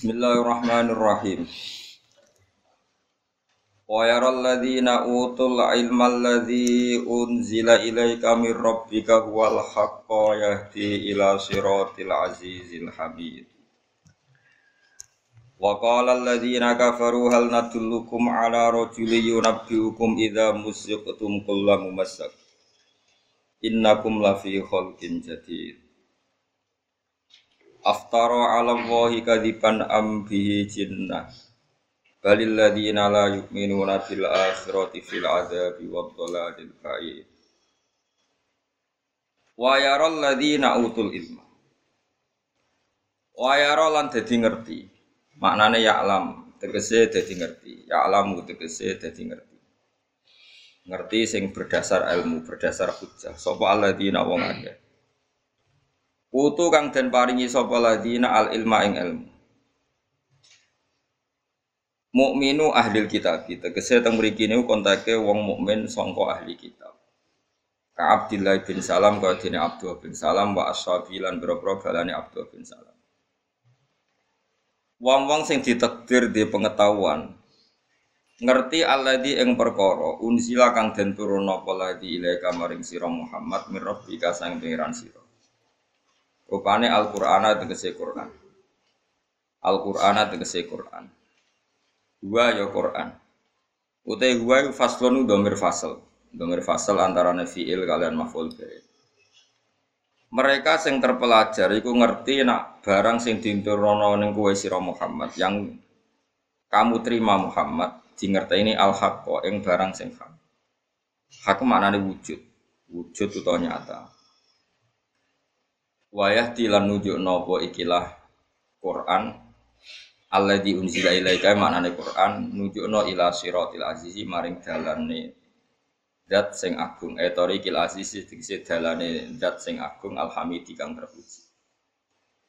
Bismillahirrahmanirrahim. Wa yaral ladzina utul ilma alladzi unzila ilaika mir rabbika huwal haqqo yahdi ila siratil azizil hamid. Wa qala alladzina kafaru hal nadullukum ala rajuli yunabbiukum idza musiqtum kullu mumassak. Innakum lafi khalqin jadid. Aftara ala Allahi kadiban am bihi jinnah Balil ladhina la yu'minuna bil akhirati fil azabi wa dhalalil Wa yaral ladhina utul ilma. Wa yaral lan dadi ngerti. Maknane ya'lam tegese dadi ngerti. Ya'lamu tegese dadi ngerti. Ngerti sing berdasar ilmu, berdasar hujjah Sopo alladzina wong akeh Utu kang den paringi sapa ladina al ilma ing ilmu. Mukminu ahli kitab tegese teng mriki niku kontake wong mukmin sangka ahli kitab. Ka Abdillah bin Salam ka dene Abdullah bin Salam wa ashabi lan boro-boro balane Abdullah bin Salam. Wong-wong sing ditakdir di pengetahuan ngerti alladzi ing perkara unzila kang den turun apa ladzi ilaika maring sira Muhammad min rabbika sang pangeran sira. Rupane Al-Qur'ana tegese Qur'an. Al-Qur'ana tegese Qur'an. Dua ya Qur'an. Utai huwa faslun domir fasal. Domir fasal antara fi'il kalian maf'ul bih. Mereka sing terpelajar iku ngerti nak barang sing diturunno ning kowe sira Muhammad yang kamu terima Muhammad di ini al haqqo ing barang sing hak. Hak maknane wujud. Wujud utawa nyata wayah tilan nujuk nopo ikilah Quran. Allah di unzila ilaika maknane Quran nujuk no ila siratil azizi maring dalane dat sing agung. Etori kil azizi tegese dalane dat sing agung alhamidi kang terpuji.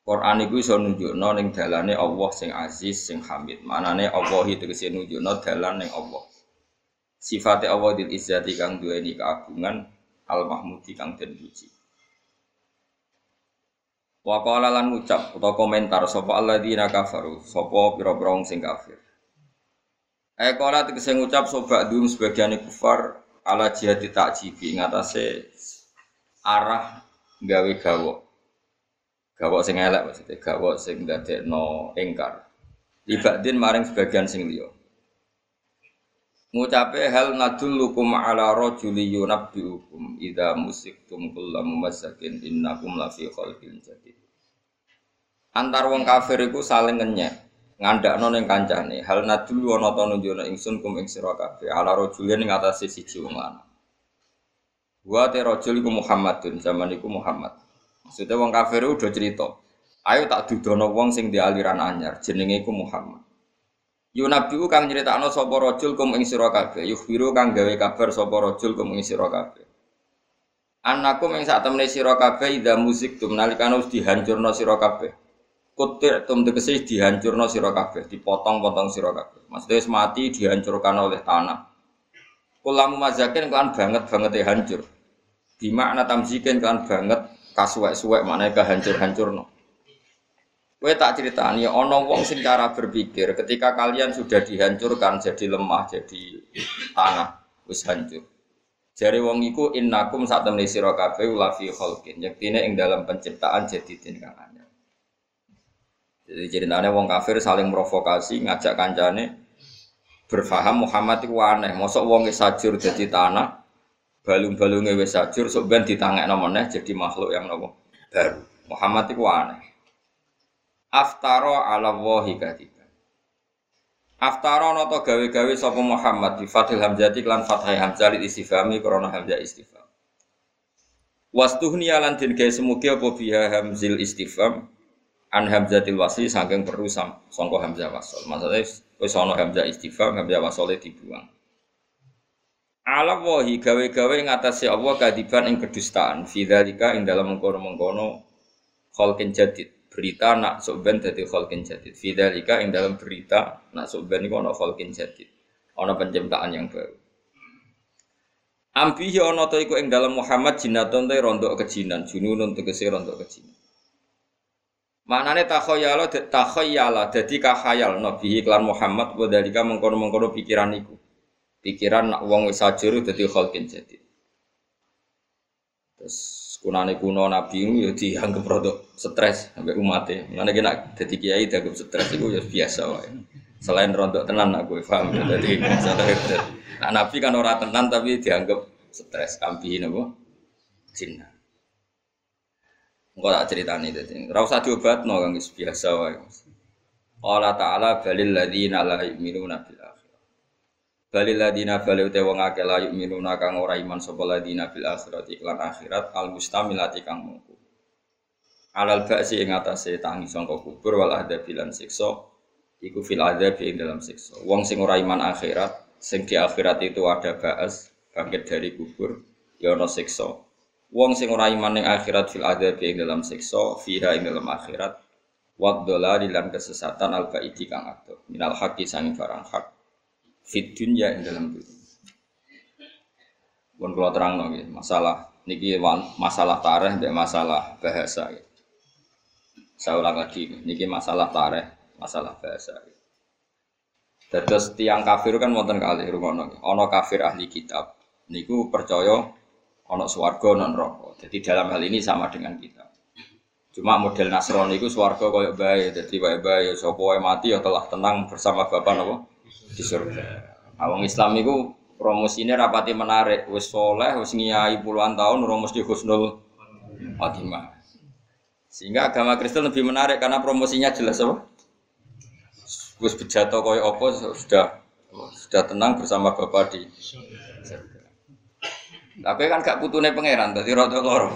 Quran iku iso nunjukno ning dalane Allah sing aziz sing hamid. Manane Allah tegese nunjukno dalan ning Allah. Sifate Allah dil izzati kang duweni keagungan al mahmudi kang den puji Wa qala lan ngucap utawa komentar sapa alladzina kafaru, sapa pira-pira sing kafir. Eh qala tegese ngucap sapa dum sebagian kufar ala jihad takjibi ngatasé arah gawe gawok. Gawok sing elek maksudnya gawok sing dadekno engkar. Ibadin maring sebagian sing liya. Ngucape hal nadullukum ala rajuli yunabbiukum idza musiktum kullam mumassakin innakum lafi khalqin jadid. Antar wong kafir iku saling ngenyek, ngandakno ning kancane. Hal nadullu ana ta nunjukno ingsun kum ing sira kabeh ala rajuli ning atase siji wong lanang. Wa te rajul Muhammadun, zaman iku Muhammad. Maksudnya wong kafir udah cerita, ayo tak dudono wong sing di aliran anyar, jenenge iku Muhammad. Yunabiu kang nyeritakno sapa rajul kum ing sira kabeh, yukhbiru kang gawe kabar sapa rajul kum ing sira kabeh. Anakum ing sak temene sira kabeh musik tum nalikane wis dihancurno sira kabeh. Kutir tum tegese dihancurno sira kabeh, dipotong-potong sira kabeh. Maksudnya wis mati dihancurkan oleh tanah. Kulamu mazakin kan banget banget hancur. Di makna tamzikin kan banget kasuwek-suwek maknanya kehancur-hancurno. Kowe tak ceritani ana wong sing cara berpikir ketika kalian sudah dihancurkan jadi lemah, jadi tanah, wis hancur. Jari wong iku innakum sak temne sira kabeh la fi khalqin. Ing dalam penciptaan jadi kang anyar. Jadi ceritanya wong kafir saling provokasi ngajak kancane berfaham Muhammad itu aneh. Mosok wong sajur jadi tanah, balung-balungnya wis sajur sok ben ditangekno meneh jadi makhluk yang nopo baru. Muhammad itu aneh aftaro ala wahi kadiban aftaro noto gawe-gawe sapa Muhammad di Fathil Hamzati lan Fathai Hamzah li istifhami krana hamzah istifham. Wastuhni lan den gawe semugi apa biha hamzil istifham? An hamzatil wasli saking perlu sangka hamzah wasol. Maksudnya wis ana hamzah istifham hamzah wasole dibuang. Ala wahi gawe-gawe ngatasi Allah kadiban ing kedustaan fi dzalika ing dalam mengkono-mengkono khalqin jadid berita nak subben dari kholkin jadid. Fidalika yang dalam berita nak subben itu ono kholkin jadid. Ono penciptaan yang baru. Ambihi ono to iku ing dalam Muhammad jinatun te rondok kejinan, jununun tegese rondok kejinan. Maknane takhayyala takhayyala dadi kahayal nabi iklan Muhammad wa dalika mengkono-mengkono pikiran iku. Pikiran nak wong wis ajur dadi khalqin jadi. Terus kunane kuno nabi itu ya dianggap produk stres sampai umatnya. Mana kena jadi kiai dianggap stres itu ya biasa wae. Selain rontok tenan aku paham jadi Nah, nabi kan orang tenan tapi dianggap stres kampihin apa? Cina. Engko tak critani dadi. Ora usah diobatno kang biasa wae. Allah Ta'ala balil ladzina la akhirah. Balil ladzina balil te wong akeh la yu'minuna kang ora iman sapa ladzina bil akhirat iklan akhirat al mustamilati kang mungku. Alal ba'si ing atase tangi sangka kubur wal adabi lan siksa iku fil adabi ing dalam siksa. Wong sing ora iman akhirat, sing di akhirat itu ada ba'as, bangkit dari kubur, ya ana siksa. Wong sing ora iman ning akhirat fil adzab ing dalam siksa, fiha ing dalam akhirat, wa dhalali lan kesesatan al baidi kang ado. Minal haqqi sang barang hak. Fit dunya ing dalam dunya. Pun kula terangno nggih, masalah niki masalah tareh mbek masalah bahasa. Saya ulang lagi, niki masalah tareh, masalah bahasa. Terus tiang kafir kan wonten kali rumono. Ono kafir ahli kitab. Niku percaya ono swarga non rokok. Jadi dalam hal ini sama dengan kita. Cuma model Nasrani itu swarga koyo bae, jadi bae bae sapa mati ya telah tenang bersama Bapak nopo di surga. Awang Islam itu promosinya rapati menarik, wis soleh, wis ngiyai puluhan tahun ora mesti husnul khotimah. Sehingga agama Kristen lebih menarik karena promosinya jelas apa? Wis bejato koyo apa sudah sudah tenang bersama Bapak di. Tapi kan gak putune pangeran, dadi rada loro.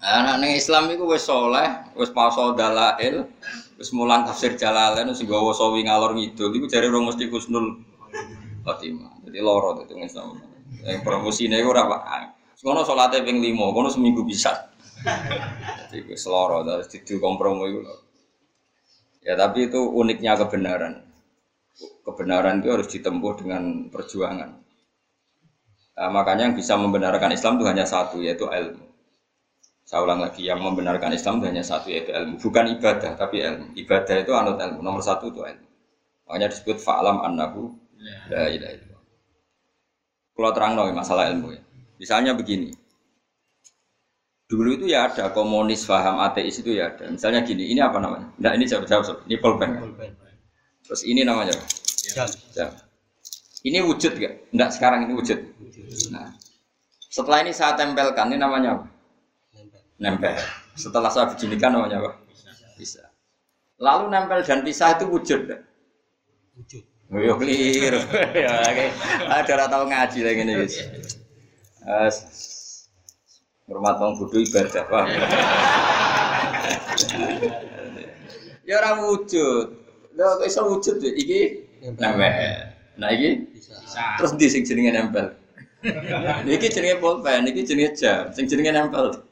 Anak ning Islam iku wis saleh, wis paso dalail, wis mulang tafsir Jalalain wis nggawa sawi ngalor ngidul iku jare ora mesti kusnul khotimah. Dadi loro dadi Islam. Yang promosine iku ora Pak. Ngono salate ping 5, ngono seminggu bisa. Jadi wis loro, terus kompromi. Ya tapi itu uniknya kebenaran. Kebenaran itu harus ditempuh dengan perjuangan. Nah, makanya yang bisa membenarkan Islam itu hanya satu yaitu ilmu. Saya ulang lagi, yang membenarkan Islam hanya satu yaitu ilmu, bukan ibadah tapi ilmu. Ibadah itu anut ilmu. Nomor satu itu ilmu. Makanya disebut fa'lam annahu la ilaha illallah. Kalau terang dong masalah ilmu ya. Misalnya begini. Dulu itu ya ada komunis paham ateis itu ya ada. Misalnya gini, ini apa namanya? Nah ini jawab jawab, ini pulpen. Terus ini namanya apa? Jam. Jam. Ini wujud gak? Enggak sekarang ini wujud. Nah, setelah ini saya tempelkan, ini namanya apa? Nempel. Setelah saya beginikan namanya apa? Bisa. Lalu nempel dan pisah itu wujud? Wujud. Oh, yo clear. ya, oke. Ada orang tahu ngaji lagi nih, guys. As hormat wong bodho ibadah, Pak. ya ora wujud. Lha kok iso wujud iki nempel. Nah iki terus di sing jenenge nempel. Niki jenenge pulpen, niki jenenge jam, sing jenenge nempel.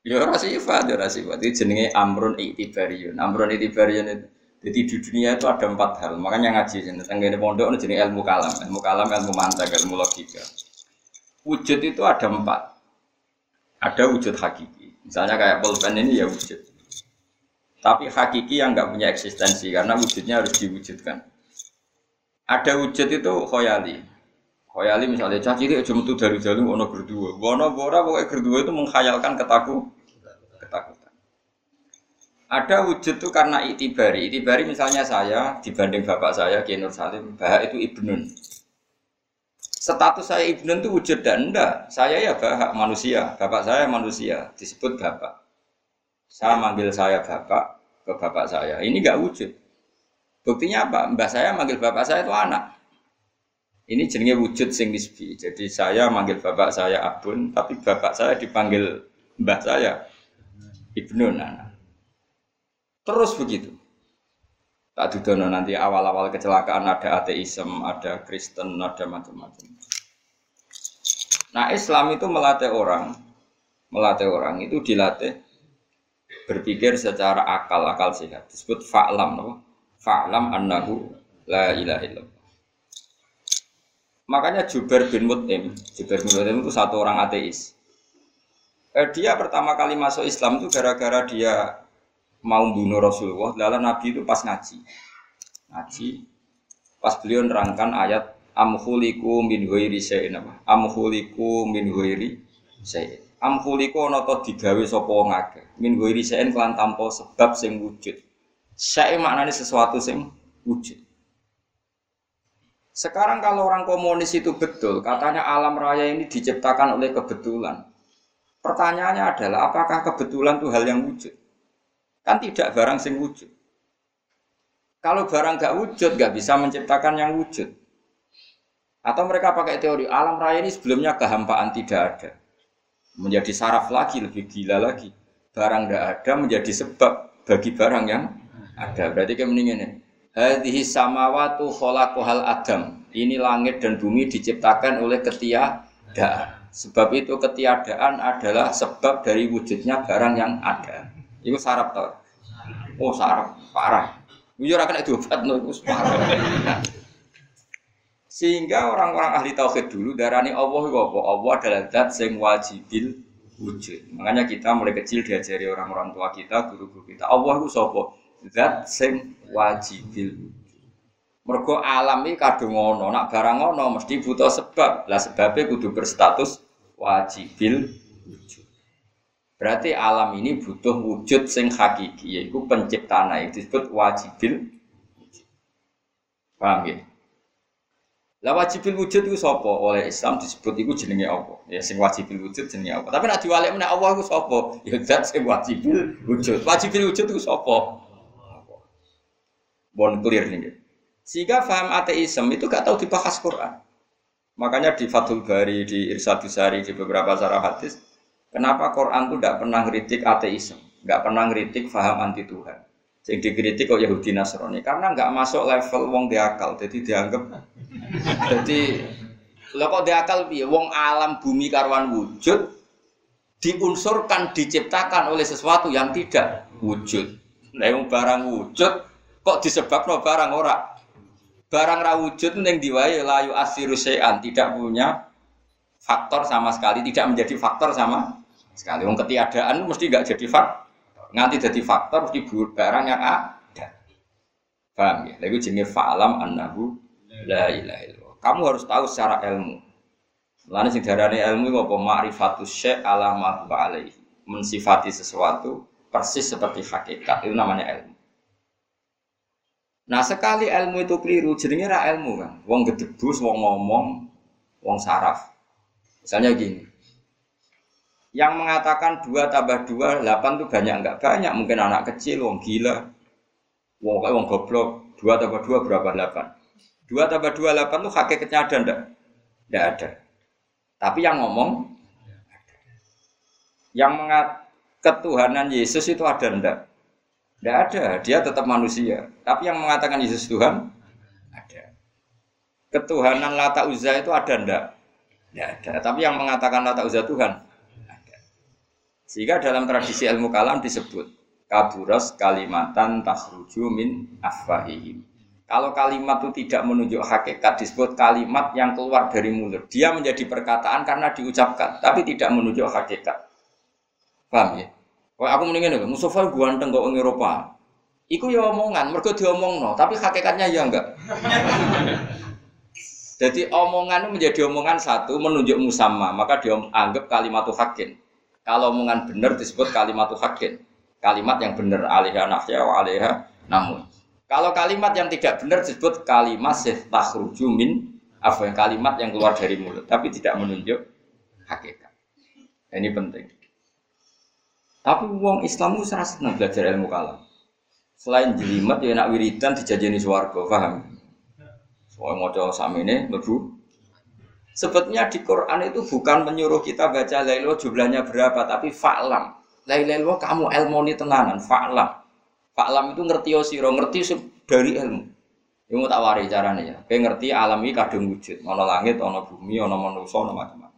Ya ora sifat, ya ora sifat. Iki jenenge amrun itibariun. Amrun itibariun itu jadi di dunia itu ada empat hal. Makanya ngaji sini. Tenggine pondok itu jenis ilmu kalam, ilmu kalam, ilmu mantek, ilmu logika. Wujud itu ada empat. Ada wujud hakiki. Misalnya kayak pulpen ini ya wujud. Tapi hakiki yang nggak punya eksistensi karena wujudnya harus diwujudkan. Ada wujud itu khoyali. Khoyali misalnya caci itu cuma tuh dari jalur wono berdua. Wono bora pokoknya berdua itu menghayalkan ketaku, ketakutan. Ada wujud itu karena itibari. Itibari misalnya saya dibanding bapak saya Kiai Salim, bahak itu ibnun. Status saya ibnun itu wujud dan enggak. Saya ya bahak manusia, bapak saya manusia, disebut bapak. Saya manggil saya bapak ke bapak saya. Ini nggak wujud. Buktinya apa? Mbah saya manggil bapak saya itu anak. Ini jenenge wujud sing nisbi. Jadi saya manggil bapak saya abun, tapi bapak saya dipanggil mbah saya ibnu nana. Terus begitu. Tak dudono nanti awal-awal kecelakaan ada ateisme, ada Kristen, ada macam-macam. Nah Islam itu melatih orang, melatih orang itu dilatih berpikir secara akal akal sehat disebut fa'lam fa'lam annahu la ilaha illallah Makanya Jubair bin Mut'im, Jubair bin Mut'im itu satu orang ateis. Eh, dia pertama kali masuk Islam itu gara-gara dia mau bunuh Rasulullah. Lalu Nabi itu pas ngaji. Ngaji. Pas beliau nerangkan ayat amhuliku min ghairi syai'in apa? Amhuliku min ghairi syai'in. Amhuliku ana to digawe sapa wong akeh. Min ghairi syai'in kelan sebab sing wujud. Syai' maknanya sesuatu sing wujud. Sekarang kalau orang komunis itu betul, katanya alam raya ini diciptakan oleh kebetulan. Pertanyaannya adalah apakah kebetulan itu hal yang wujud? Kan tidak barang sing wujud. Kalau barang gak wujud, gak bisa menciptakan yang wujud. Atau mereka pakai teori alam raya ini sebelumnya kehampaan tidak ada. Menjadi saraf lagi, lebih gila lagi. Barang gak ada menjadi sebab bagi barang yang ada. Berarti kayak mendingan ya Hadhihi samawatu khalaqahal adam. Ini langit dan bumi diciptakan oleh ketiadaan. Sebab itu ketiadaan adalah sebab dari wujudnya barang yang ada. Itu sarap tau. Oh sarap parah. Jujur akan itu obat no, itu parah. Sehingga orang-orang ahli tauhid dulu darani Allah itu apa? Allah adalah zat yang wajibil wujud. Makanya kita mulai kecil diajari orang-orang tua kita, guru-guru kita. Allah itu sapa? Zat sing wajibil mergo alam iki kadung ngono nak barang ngono mesti butuh sebab lah sebabnya kudu berstatus wajibil wujud berarti alam ini butuh wujud sing hakiki yaitu penciptaan disebut wajibil wujud paham ya lah wajibil wujud itu sapa oleh Islam disebut itu jenenge apa? Ya sing wajibil wujud jenenge apa? Tapi nek diwalik meneh Allah itu sapa? Ya zat sing wajibil wujud. Wajibil wujud itu sapa? Bon clear nih. Sehingga faham ateisme itu gak tahu dibahas Quran. Makanya di Fathul Bari, di Irsadus Sari, di beberapa sarah hadis, kenapa Quran itu tidak pernah ngeritik ateisme, nggak pernah ngeritik faham anti Tuhan. Yang dikritik kok Yahudi Nasrani karena nggak masuk level wong diakal, jadi dianggap jadi lo kok diakal piye wong alam bumi karwan wujud diunsurkan diciptakan oleh sesuatu yang tidak wujud. Nah, yang barang wujud Kok disebabkan barang ora? Barang rawujud neng diwai layu asiru sean tidak punya faktor sama sekali, tidak menjadi faktor sama sekali. Wong ketiadaan mesti nggak jadi faktor. Nganti jadi faktor mesti barang yang ada. Paham ya? Lalu jenis fa'alam annahu la ilaha illallah. Kamu harus tahu secara ilmu. Lalu sing darane ilmu apa ma'rifatus syai' ala ma alaihi. Mensifati sesuatu persis seperti hakikat. Itu namanya ilmu. Nah sekali ilmu itu keliru, jadinya ra ilmu kan. Wong gedebus, wong ngomong, wong saraf. Misalnya gini, yang mengatakan dua tambah dua delapan itu banyak enggak banyak. Mungkin anak kecil wong gila wong kayak wong goblok. Dua tambah dua berapa? Delapan. Dua tambah dua delapan tuh hakikatnya ada ndak ndak ada. Tapi yang ngomong yang mengat ketuhanan Yesus itu ada ndak tidak ada, dia tetap manusia. Tapi yang mengatakan Yesus Tuhan ada. Ketuhanan Lata Uzza itu ada ndak? Tidak ada. Tapi yang mengatakan Lata Uzza Tuhan ada. Sehingga dalam tradisi ilmu kalam disebut kaburas kalimatan takhruju min afwahihim. Kalau kalimat itu tidak menunjuk hakikat disebut kalimat yang keluar dari mulut. Dia menjadi perkataan karena diucapkan, tapi tidak menunjuk hakikat. Paham ya? Kau aku mendingin ya, Mustafa ganteng kok Eropa. Iku ya omongan, mereka no, tapi hakikatnya ya enggak. Jadi omongan itu menjadi omongan satu menunjuk musamma, maka dia anggap kalimat hakin. Kalau omongan benar disebut kalimat hakin. Kalimat yang benar alihah nafya wa alihah namun. Kalau kalimat yang tidak benar disebut kalimat takhruju min apa yang kalimat yang keluar dari mulut tapi tidak menunjuk hakikat. Ini penting. Tapi wong Islam itu serasa senang belajar ilmu kalam. Selain jelimet ya nak wiridan dijajani swarga, paham? Soal mau sama ini, lebu. Sebetulnya di Quran itu bukan menyuruh kita baca lailo jumlahnya berapa, tapi fa'lam. Lailo kamu ilmu ini tenanan, fa'lam. Fa'lam itu ngerti osiro, ngerti dari ilmu. Ini tak wari caranya ya. Kayak ngerti alam ini kadung wujud. Ono langit, ono bumi, ono manusia, ono macam-macam.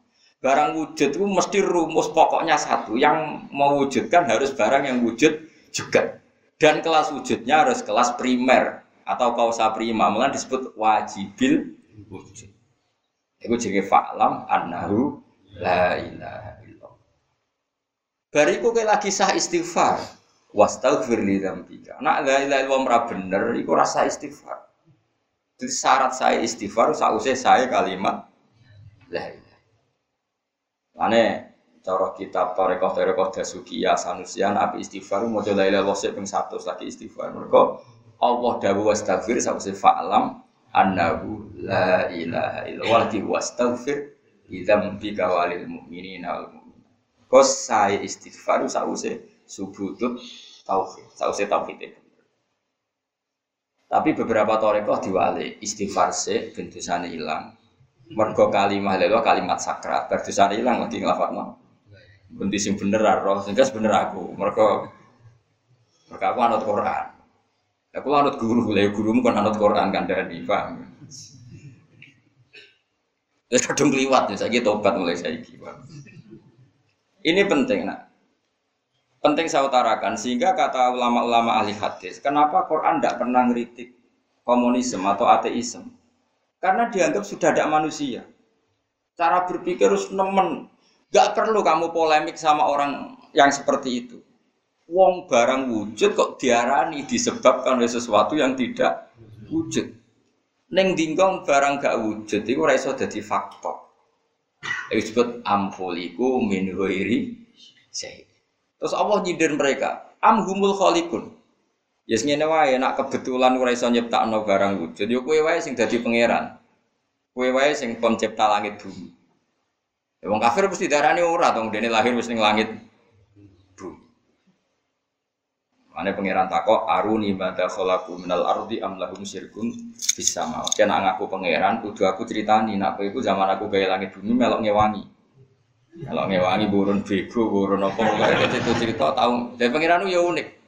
Barang wujud itu mesti rumus pokoknya satu. Yang mewujudkan harus barang yang wujud juga. Dan kelas wujudnya harus kelas primer atau kausa prima. Malah disebut wajibil wujud. Iku jenenge fa'lam annahu la ilaha illallah. Bariku kayak lagi sah istighfar. Wastaghfir li dzambika. Nak la ilaha illallah bener iku rasa istighfar. Jadi syarat saya istighfar sausé saya kalimat la. Mane cara kitab Tarekoh Tarekoh Dasukiya Sanusian api istighfar mau la ilaha illallah ping 100 lagi istighfar. Mergo Allah dawuh wastaghfir sausé fa'lam annahu la ilaha illallah di wastaghfir lidzambika walil mu'minina wal mu'minat. Kos saya istighfar sause subutut tauhid, sause tauhid itu. Tapi beberapa torekoh diwali istighfar se bentusane hilang. Mergo kalimat lelo kalimat sakral, berdosane hilang lagi nglafadzno. Bunti sing bener roh, sing bener aku. Mergo mergo aku anut Quran. Aku anut guru, lah gurumu kan anut Quran kan dari paham. Ya kadung liwat ya, saya tobat mulai saya Ini penting nak. Penting saya utarakan sehingga kata ulama-ulama ahli hadis, kenapa Quran tidak pernah ngeritik komunisme atau ateisme? Karena dianggap sudah ada manusia. Cara berpikir harus nemen. Gak perlu kamu polemik sama orang yang seperti itu. Wong barang wujud kok diarani disebabkan oleh sesuatu yang tidak wujud. Neng dingkong barang gak wujud itu raiso jadi faktor. Disebut ampuliku min ghairi Terus Allah nyindir mereka, amhumul khalikun. Ya yes, ngene wae nak kebetulan ora iso nyiptakno barang wujud, ya kowe wae sing dadi pangeran. Kowe wae sing pencipta langit bumi. Ya wong kafir mesti darani ora dong, dene lahir wis ning langit Ane pangeran tako aruni mata kholaku minal ardi am lahum syirkun bisa mau. Kena ngaku pangeran, kudu aku ceritani nak aku zaman aku gaya langit bumi melok ngewangi. Melok ngewangi burun bego, burun apa itu cerita tahu. Dan pangeran ya unik.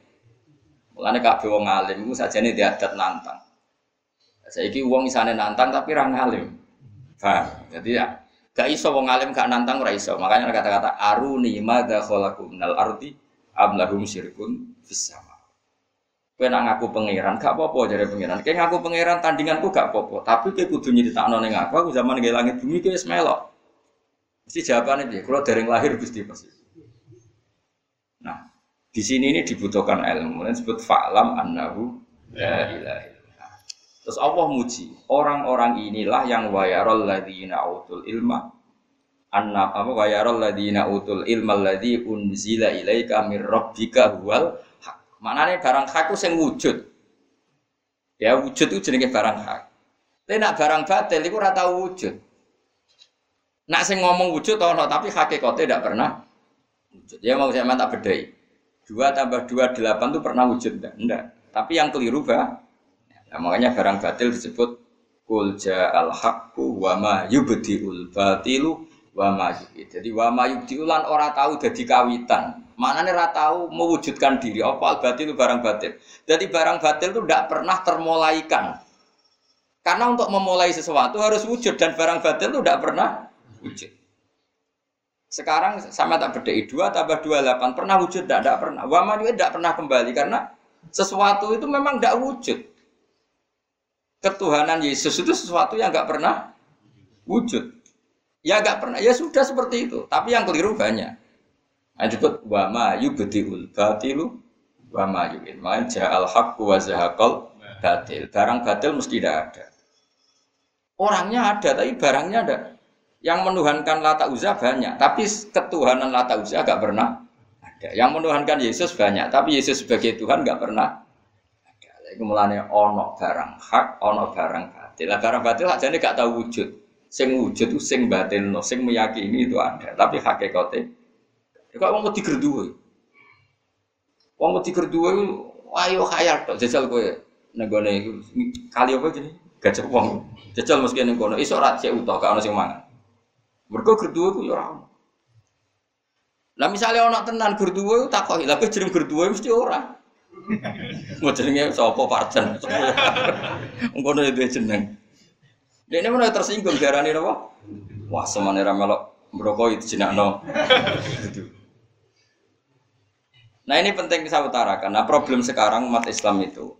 Mulane kabeh wong alim iku sajane diadat nantang. Saiki wong isane nantang tapi ra ngalim. Paham? Jadi ya gak iso wong alim gak nantang ora iso. Makanya kata-kata aruni madza khalaqu minal ardi am lahum syirkun bisa Kowe nak ngaku pangeran, gak apa-apa jadi pangeran. Kayak ngaku pangeran tandinganku gak apa-apa. Tapi kowe kudu nyeritakno ning aku, aku zaman nggih langit bumi kowe wis melok. Mesti jawabannya dia, kalau dari lahir Gusti pasti. Di sini ini dibutuhkan ilmu. Dan disebut fa'lam annahu la ilaha Terus Allah muji, orang-orang inilah yang wayarol ladina utul ilma anna apa wayarol ladina utul ilma ladhi unzila ilaika mir rabbika huwal nih barang hak itu sing wujud. Ya wujud itu jenenge barang hak. Tapi nak barang batil itu rata wujud. Nak sing ngomong wujud ono tapi hakikatnya tidak pernah wujud. Ya mau saya tak bedai. Dua tambah dua delapan itu pernah wujud enggak? Enggak. Tapi yang keliru bah. Nah, makanya barang batil disebut kul al haqqu wa ma yubdiul batilu wa ma Jadi wa ma yubdiulan ora tahu jadi kawitan. Mana nih tahu mewujudkan diri. Apa batil itu barang batil. Jadi barang batil itu tidak pernah termulaikan. Karena untuk memulai sesuatu harus wujud dan barang batil itu tidak pernah wujud. Sekarang sama tak beda dua tambah dua delapan pernah wujud tidak tidak pernah. Wama juga tidak pernah kembali karena sesuatu itu memang tidak wujud. Ketuhanan Yesus itu sesuatu yang nggak pernah wujud. Ya nggak pernah. Ya sudah seperti itu. Tapi yang keliru banyak. Nah, disebut wa ma yubdiul batilu wa ma yu'in. Ma ja'al haqqu wa zahaqal batil. Barang batil mesti tidak ada. Orangnya ada tapi barangnya ada. Yang menuhankan Lata Uzza banyak, tapi ketuhanan Lata Uzza gak pernah ada. Yang menuhankan Yesus banyak, tapi Yesus sebagai Tuhan gak pernah ada. Itu mulanya ono barang hak, ono barang batil. Lah barang batil aja gak tahu wujud. Sing wujud itu sing batil, no. sing meyakini itu ada, tapi hakikatnya Ya kok wedi gerduwe. Wong wedi gerduwe ayo khayal tok jajal kowe ning gone kali apa jenenge? Gajah wong. Jajal mesti ning kono iso ora cek utuh gak ono sing mangan. Mergo gerduwe ku ya ono. Lah misalnya ono tenan gerduwe takoki, lha kowe jeneng gerduwe mesti ora. Mau jenenge sapa parjen. Ngono ya duwe jeneng. Dene mana tersinggung darani napa? Wah, semane ra itu jenakno. Gitu. Nah ini penting saya utarakan. Nah problem sekarang umat Islam itu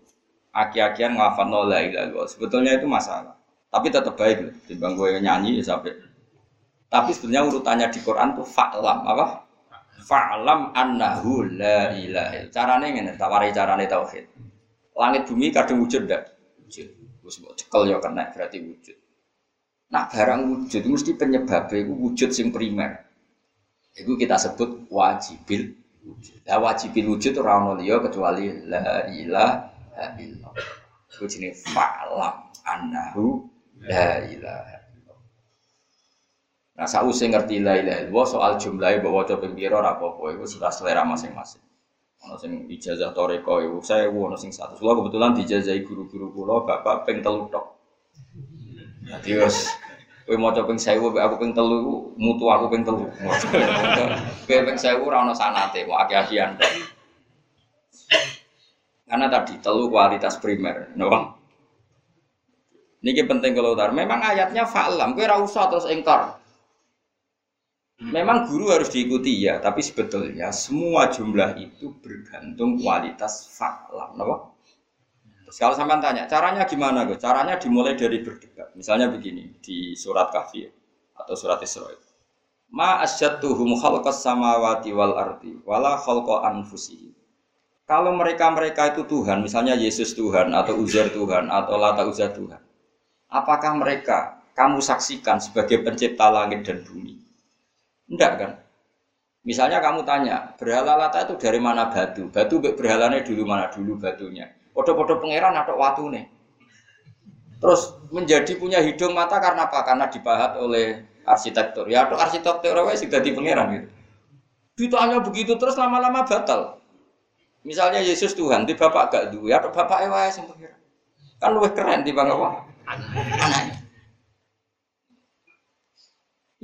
aki-akian ngafat la ilaha Sebetulnya itu masalah. Tapi tetap baik, timbang gue nyanyi ya sampai. Tapi sebenarnya urutannya di Quran tuh fa'lam apa? Fa'lam annahu la ilaha Carane ngene, tak warai carane tauhid. Langit bumi kadang wujud ndak? Wujud. Wis mbok cekel ya kena berarti wujud. Nah barang wujud mesti penyebabnya itu wujud sing primer. Itu kita sebut wajibil wujud. Lah wajibil wujud ora ono liya kecuali la ilaha illallah. Itu jenis fa'lam annahu La ilaha Nah, saya usah ngerti la ilaha illallah soal jumlahnya bahwa coba piro ora apa-apa sudah selera masing-masing. Ono sing ijazah toreko saya ono sing satu. Soalnya kebetulan dijazahi guru-guru kula bapak ping telu tok. Jadi wis kowe maca ping 1000 aku ping telu mutu aku ping telu. Kowe ping 1000 ora ono sanate, mau aki-akian Karena tadi telu kualitas primer, no? Niki penting kalau utar. Memang ayatnya fa'lam, kowe ora usah terus engkar. Memang guru harus diikuti ya, tapi sebetulnya semua jumlah itu bergantung kualitas fa'lam, napa? Terus kalau sampai tanya, caranya gimana gue? Caranya dimulai dari berdebat. Misalnya begini di surat Kahfi atau surat Isra. Ma asyattuhum khalqas samawati wal ardi wala khalqa anfusihim. Kalau mereka-mereka itu Tuhan, misalnya Yesus Tuhan atau Uzair Tuhan atau Lata Uzair Tuhan, Apakah mereka kamu saksikan sebagai pencipta langit dan bumi? Enggak kan? Misalnya kamu tanya, berhala lata itu dari mana batu? Batu berhalanya dulu mana dulu batunya? Podo-podo pangeran atau watu nih? Terus menjadi punya hidung mata karena apa? Karena dipahat oleh arsitektur. Ya atau arsitektur sih jadi pangeran gitu. Ditanya begitu terus lama-lama batal. Misalnya Yesus Tuhan, di bapak gak dua, ya atau bapak ewa yang pangeran. Kan lebih keren di bang apa?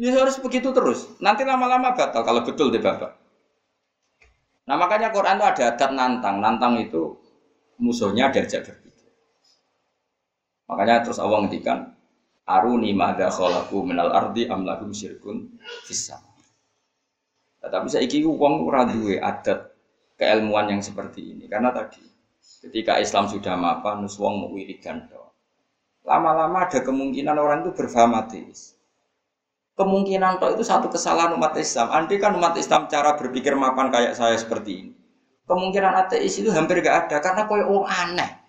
Ya harus begitu terus. Nanti lama-lama batal kalau betul deh bapak. Nah makanya Quran itu ada adat nantang. Nantang itu musuhnya diajak berpikir. Makanya terus Allah ngendikan Aruni mada kholaku minal ardi amlahum syirkun fissa. Nah, tapi saya iki uang adat keilmuan yang seperti ini karena tadi ketika Islam sudah mapan nus wong wiridan lama-lama ada kemungkinan orang itu berfaham ateis. Kemungkinan toh itu satu kesalahan umat Islam. Andai kan umat Islam cara berpikir mapan kayak saya seperti ini. Kemungkinan ateis itu hampir gak ada karena koyo wong aneh.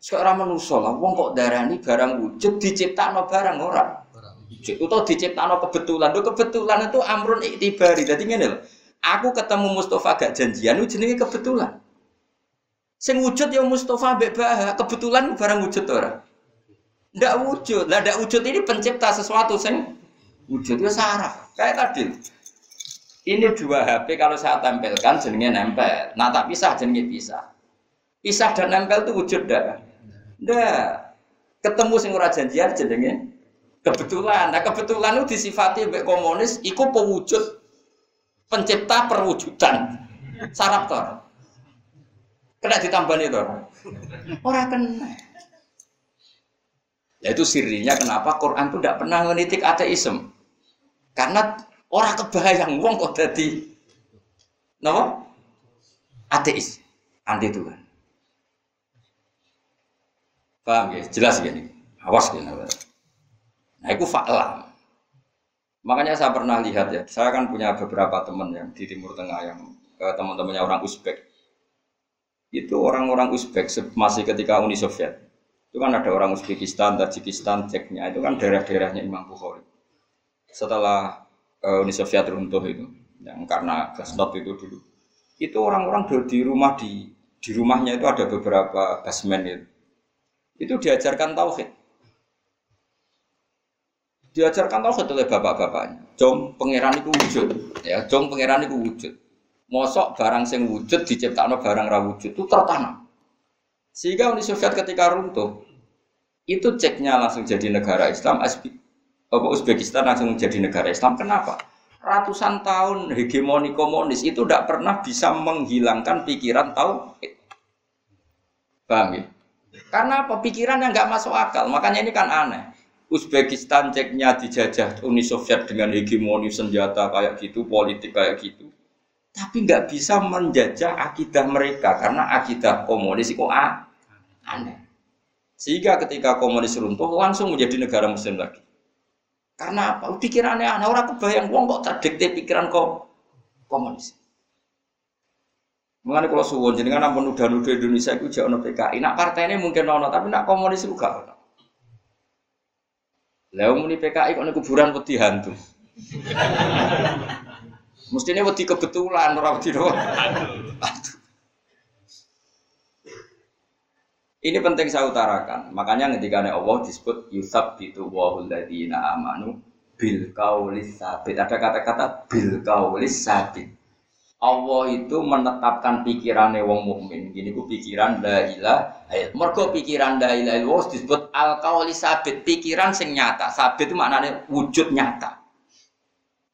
Sekarang manusia lah, wong kok darah ini barang wujud no barang orang. Itu no kebetulan. Tuh kebetulan itu amrun iktibari. Jadi gini loh. Aku ketemu Mustafa gak janjian, itu jenenge kebetulan. Sing wujud ya Mustafa bebah, kebetulan barang wujud orang. Tidak wujud. Lah tidak wujud ini pencipta sesuatu sing wujud itu saraf. Kayak tadi. Ini dua HP kalau saya tempelkan jenenge nempel. Nah tak pisah jenenge pisah. Pisah dan nempel itu wujud dah. Ndak. Ketemu sing ora janjian jenenge kebetulan. Nah kebetulan itu disifati mbek komunis iku pewujud pencipta perwujudan. Saraf tor. Kena ditambahin itu. Orang kena. Ya itu sirinya kenapa Quran itu tidak pernah menitik ateisme. Karena orang kebayang wong kok jadi no? ateis, anti Tuhan. Paham ya? Jelas gini. Awas gini. Nah, itu fakta. Makanya saya pernah lihat ya, saya kan punya beberapa teman yang di Timur Tengah yang eh, teman-temannya orang Uzbek. Itu orang-orang Uzbek masih ketika Uni Soviet itu kan ada orang Uzbekistan, Tajikistan, Ceknya itu kan daerah-daerahnya Imam Bukhari. Setelah uh, Uni Soviet runtuh itu, yang karena Glasnost itu dulu, itu orang-orang di rumah di di rumahnya itu ada beberapa basement itu. Itu diajarkan tauhid. Diajarkan tauhid oleh bapak-bapaknya. Jom pangeran itu wujud, ya. Jom pangeran itu wujud. Mosok barang sing wujud diciptakan barang ra wujud itu tertanam. Sehingga Uni Soviet ketika runtuh, itu ceknya langsung jadi negara Islam, Uzbekistan langsung jadi negara Islam. Kenapa? Ratusan tahun hegemoni komunis itu tidak pernah bisa menghilangkan pikiran tahu. Paham ya? Karena apa? Pikiran yang nggak masuk akal. Makanya ini kan aneh. Uzbekistan ceknya dijajah Uni Soviet dengan hegemoni senjata kayak gitu, politik kayak gitu tapi nggak bisa menjajah akidah mereka karena akidah komunis itu aneh. Sehingga ketika komunis runtuh langsung menjadi negara muslim lagi. Karena apa? Pikirannya anak orang kebayang wong kok terdikte pikiran kok komunis. Mengenai kalau suwon jenengan ampun nudah-nudah Indonesia itu jauh PKI. Nak partai ini mungkin nono, tapi nak komunis ono. Lalu muni PKI kok kuburan peti hantu. Mestinya wedi kebetulan orang wedi doang. Ini penting saya utarakan. Makanya ketika Allah disebut Yusuf itu wahul ladina amanu bil kaulis sabit. Ada kata-kata bil kaulis sabit. Allah itu menetapkan pikirannya wong mukmin. Gini ku pikiran la ilah. Mergo pikiran la ilah Allah disebut al kaulis sabit. Pikiran sing nyata. Sabit itu maknanya wujud nyata.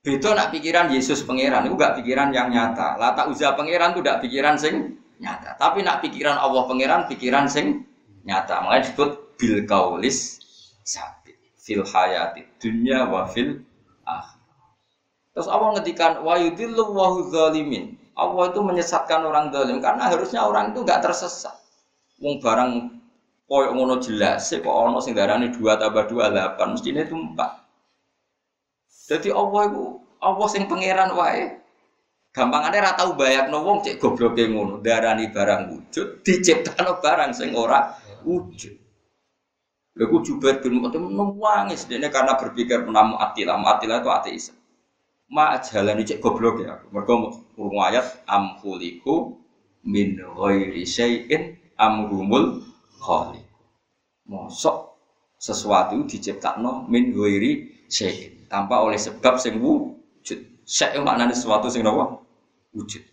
Beda nak pikiran Yesus pangeran. Itu gak pikiran yang nyata. Lata uza pangeran itu gak pikiran sing nyata. Tapi nak pikiran Allah pangeran pikiran sing nyata. Makanya disebut bil kaulis sabit fil hayati dunya wa fil akhir. Terus Allah ngedikan wa yudillu wa zalimin. Allah itu menyesatkan orang zalim karena harusnya orang itu nggak tersesat. Wong barang koyo ngono jelas, kok ono sing darani 2 tambah 2 8, mestine itu 4. Jadi Allah itu Allah sing pangeran wae Gampangane ra tau bayakno wong cek gobloke ngono, darani barang wujud, diciptakno barang sing ora wujud. Lha ku bin Mut'im nangis dene karena berpikir menamu atilah, atilah itu ateis. Ma jalani cek goblok ya. Mergo urung ayat am khuliqu min ghairi syai'in am humul khaliq. Mosok sesuatu diciptakno min ghairi syai'in tanpa oleh sebab sing wujud. Syai' maknane sesuatu sing napa? Wujud.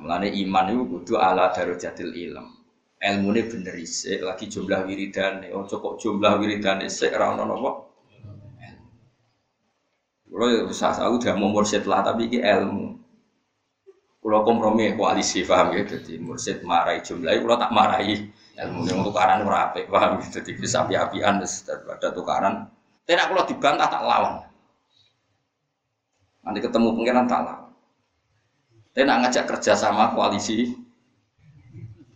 Mulane iman itu kudu ala darajatil ilm. Ini bener isik, lagi jumlah wiridan, oh kok jumlah wiridan isik, ora ono napa? Kalau ya usah aku udah mau mursyid lah, tapi ini ilmu. Kalau kompromi koalisi paham ya, jadi mursyid marahi jumlah, kalau tak marahi ilmu yang tukaran ora apik, paham ya, jadi bisa api-apian daripada tukaran. Tidak kalau dibantah tak lawan. Nanti ketemu pengiran tak lawan. Tapi nak ngajak kerja sama koalisi,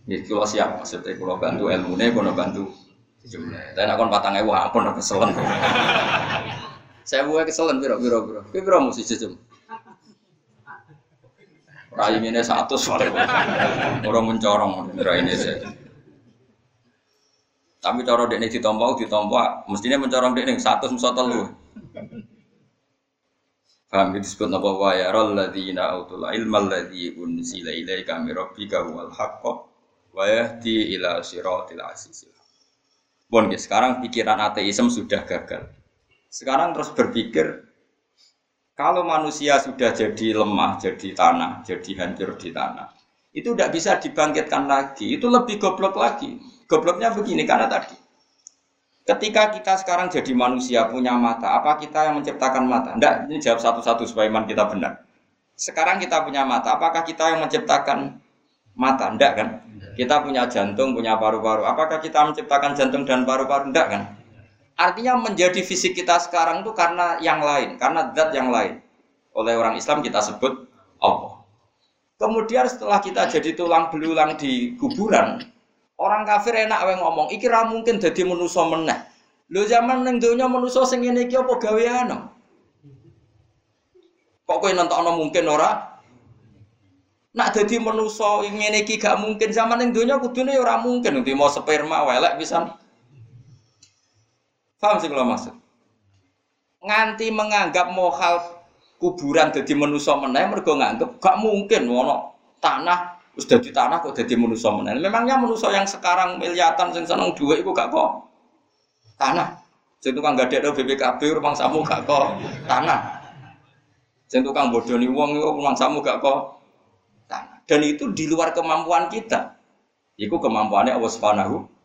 ya kalau siap maksudnya kalau bantu ilmu nih, kalau bantu jumlah. Tapi nak kon patang ampun aku keselen. Saya buat keselen biro biro biro. Biro biro mesti jujur. Rai ini satu soalnya orang mencorong rai ini saya. Tapi cara dekne ditompo ditompo mestinya mencorong dekne satu musa telu. Paham itu disebut apa wa yaral ladzina autul ilma alladzi unzila ilaika min rabbika huwal haqq wa yahdi ila siratil azizil. Bon, guys, sekarang pikiran ateisme sudah gagal. Sekarang terus berpikir kalau manusia sudah jadi lemah, jadi tanah, jadi hancur di tanah, itu tidak bisa dibangkitkan lagi. Itu lebih goblok lagi. Gobloknya begini karena tadi Ketika kita sekarang jadi manusia punya mata, apa kita yang menciptakan mata? Tidak, ini jawab satu-satu supaya iman kita benar. Sekarang kita punya mata, apakah kita yang menciptakan mata? Tidak kan? Kita punya jantung, punya paru-paru. Apakah kita menciptakan jantung dan paru-paru? Tidak kan? Artinya menjadi fisik kita sekarang itu karena yang lain, karena zat yang lain. Oleh orang Islam kita sebut Allah. Kemudian setelah kita jadi tulang belulang di kuburan, Orang kafir enak wae ngomong, iki ra mungkin dadi manusa meneh. Lho zaman ning donya manusa sing ngene iki apa gaweane? Kok kowe nentokno mungkin ora? Nak dadi manusa ngene iki gak mungkin zaman ning donya kudune ya ora mungkin nanti mau sperma welek pisan. Paham sih kalau maksud? Nganti menganggap mohal kuburan jadi manusa meneh mergo nganggep gak mungkin ono tanah Terus dari tanah kok jadi manusia menel. Memangnya manusia yang sekarang miliatan sing seneng dua itu gak kok tanah. Sing tukang gak ada BPKB rumah samu gak kok tanah. Sing tukang bodoni wong itu rumah samu gak kok tanah. Dan itu di luar kemampuan kita. Itu kemampuannya Allah Subhanahu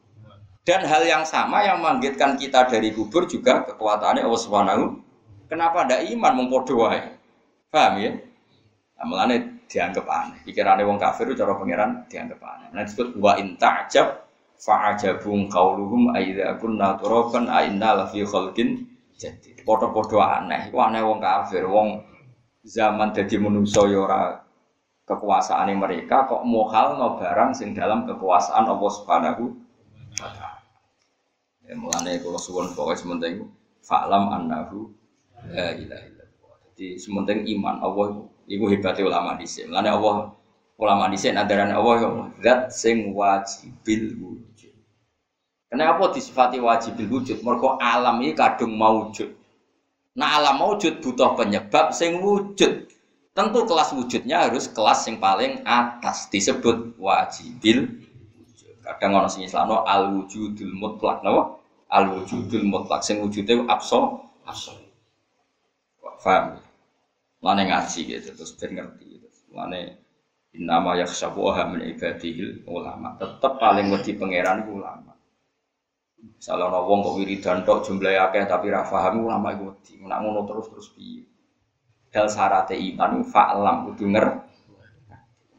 dan hal yang sama yang manggitkan kita dari kubur juga kekuatannya Allah Subhanahu. Kenapa ada iman mempodoai? Paham ya? Nah, dianggap aneh. Pikirannya wong kafir itu cara pangeran dianggap aneh. Nah disebut wa in ta'jab fa'ajabum qauluhum aidza kunna turaban a inna la jadi Padha-padha aneh. Iku aneh wong kafir, wong zaman dadi manusa ya ora kekuasaan mereka kok mohal no barang sing dalam kekuasaan Allah Subhanahu Ya mulane kula suwun pokoke sementing fa'lam annahu la ilaha. Jadi sementing iman Allah iku hebatnya ulama dhisik. Mulane Allah ulama dhisik nadaran Allah ya zat sing wajibil wujud. Kenapa disifati wajibil wujud? Mergo alam ini kadung maujud. Nah alam maujud butuh penyebab sing wujud. Tentu kelas wujudnya harus kelas yang paling atas disebut wajibil wujud. Kadang orang sing Islam al wujudul mutlak, no? Al wujudul mutlak sing wujudnya abso abso. Paham? Mana ngaji gitu terus ben ngerti gitu. Mana Innama yakhsyabuha min ibadihil ulama. Tetap paling wedi pangeran ulama. Salah ana wong kok wiridan tok jumlahe akeh tapi ra ulama iku wedi. Nek ngono terus-terus piye? Dal syarate iman fa'lam kudu nger.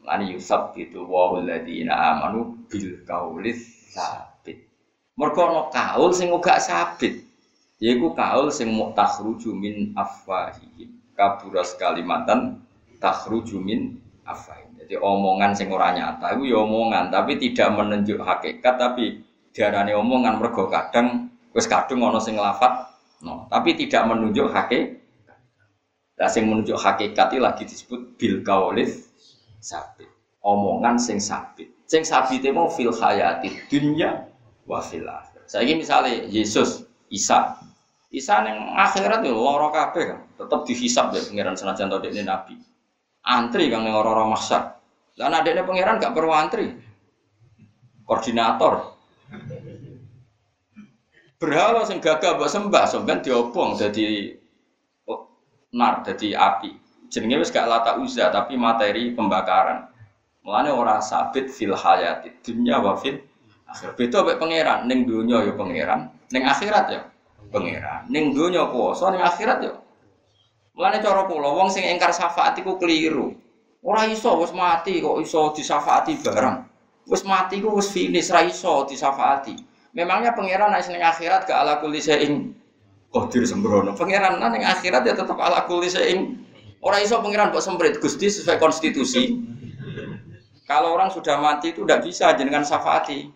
Lan yusab itu wa alladziina amanu bil qaulis sabit. Mergo kaul sing uga sabit. Yaiku kaul sing mutakhruju min afwahihim. Kaburas kalimatan takhruju min afwahihim. Jadi omongan sing ora nyata itu ya omongan, tapi tidak menunjuk hakikat, tapi diarani omongan mergo kadang wis kadung ana sing lafat no, tapi tidak menunjuk hakikat. Lah sing menunjuk hakikat itu lagi disebut bil kaulif sabit. Omongan sing sabit. Sing sabit itu mau fil hayati dunya wa fil akhir. Saiki misalnya Yesus, Isa. Isa ning akhirat yo lara kabeh kan. Tetep dihisab ya pangeran senajan to ini nabi. Antri kang ning ora-ora mahsyar. Lah adiknya pangeran gak perlu antri. Koordinator. Berhala sing gagah mbok sembah sampean diobong dadi oh, nar dadi api. Jenenge wis gak lata uza tapi materi pembakaran. Mulane ora sabit fil hayati dunya wa fil akhir. Beda pangeran ning donya ya pangeran, ning akhirat ya pangeran. Ning donya kuwasa, ning akhirat ya. Mulane cara kula wong sing ingkar syafaat iku keliru. Ora iso wis mati kok iso disafaati barang. Wis mati ku wis finish ra iso disafaati. Memangnya pangeran nek ning akhirat gak ala kulli saing qadir sembrono. Pangeran ning akhirat ya tetap ala kulli saing. Ora iso pangeran kok semprit Gusti sesuai konstitusi. Kalau orang sudah mati itu tidak bisa jenengan syafaati.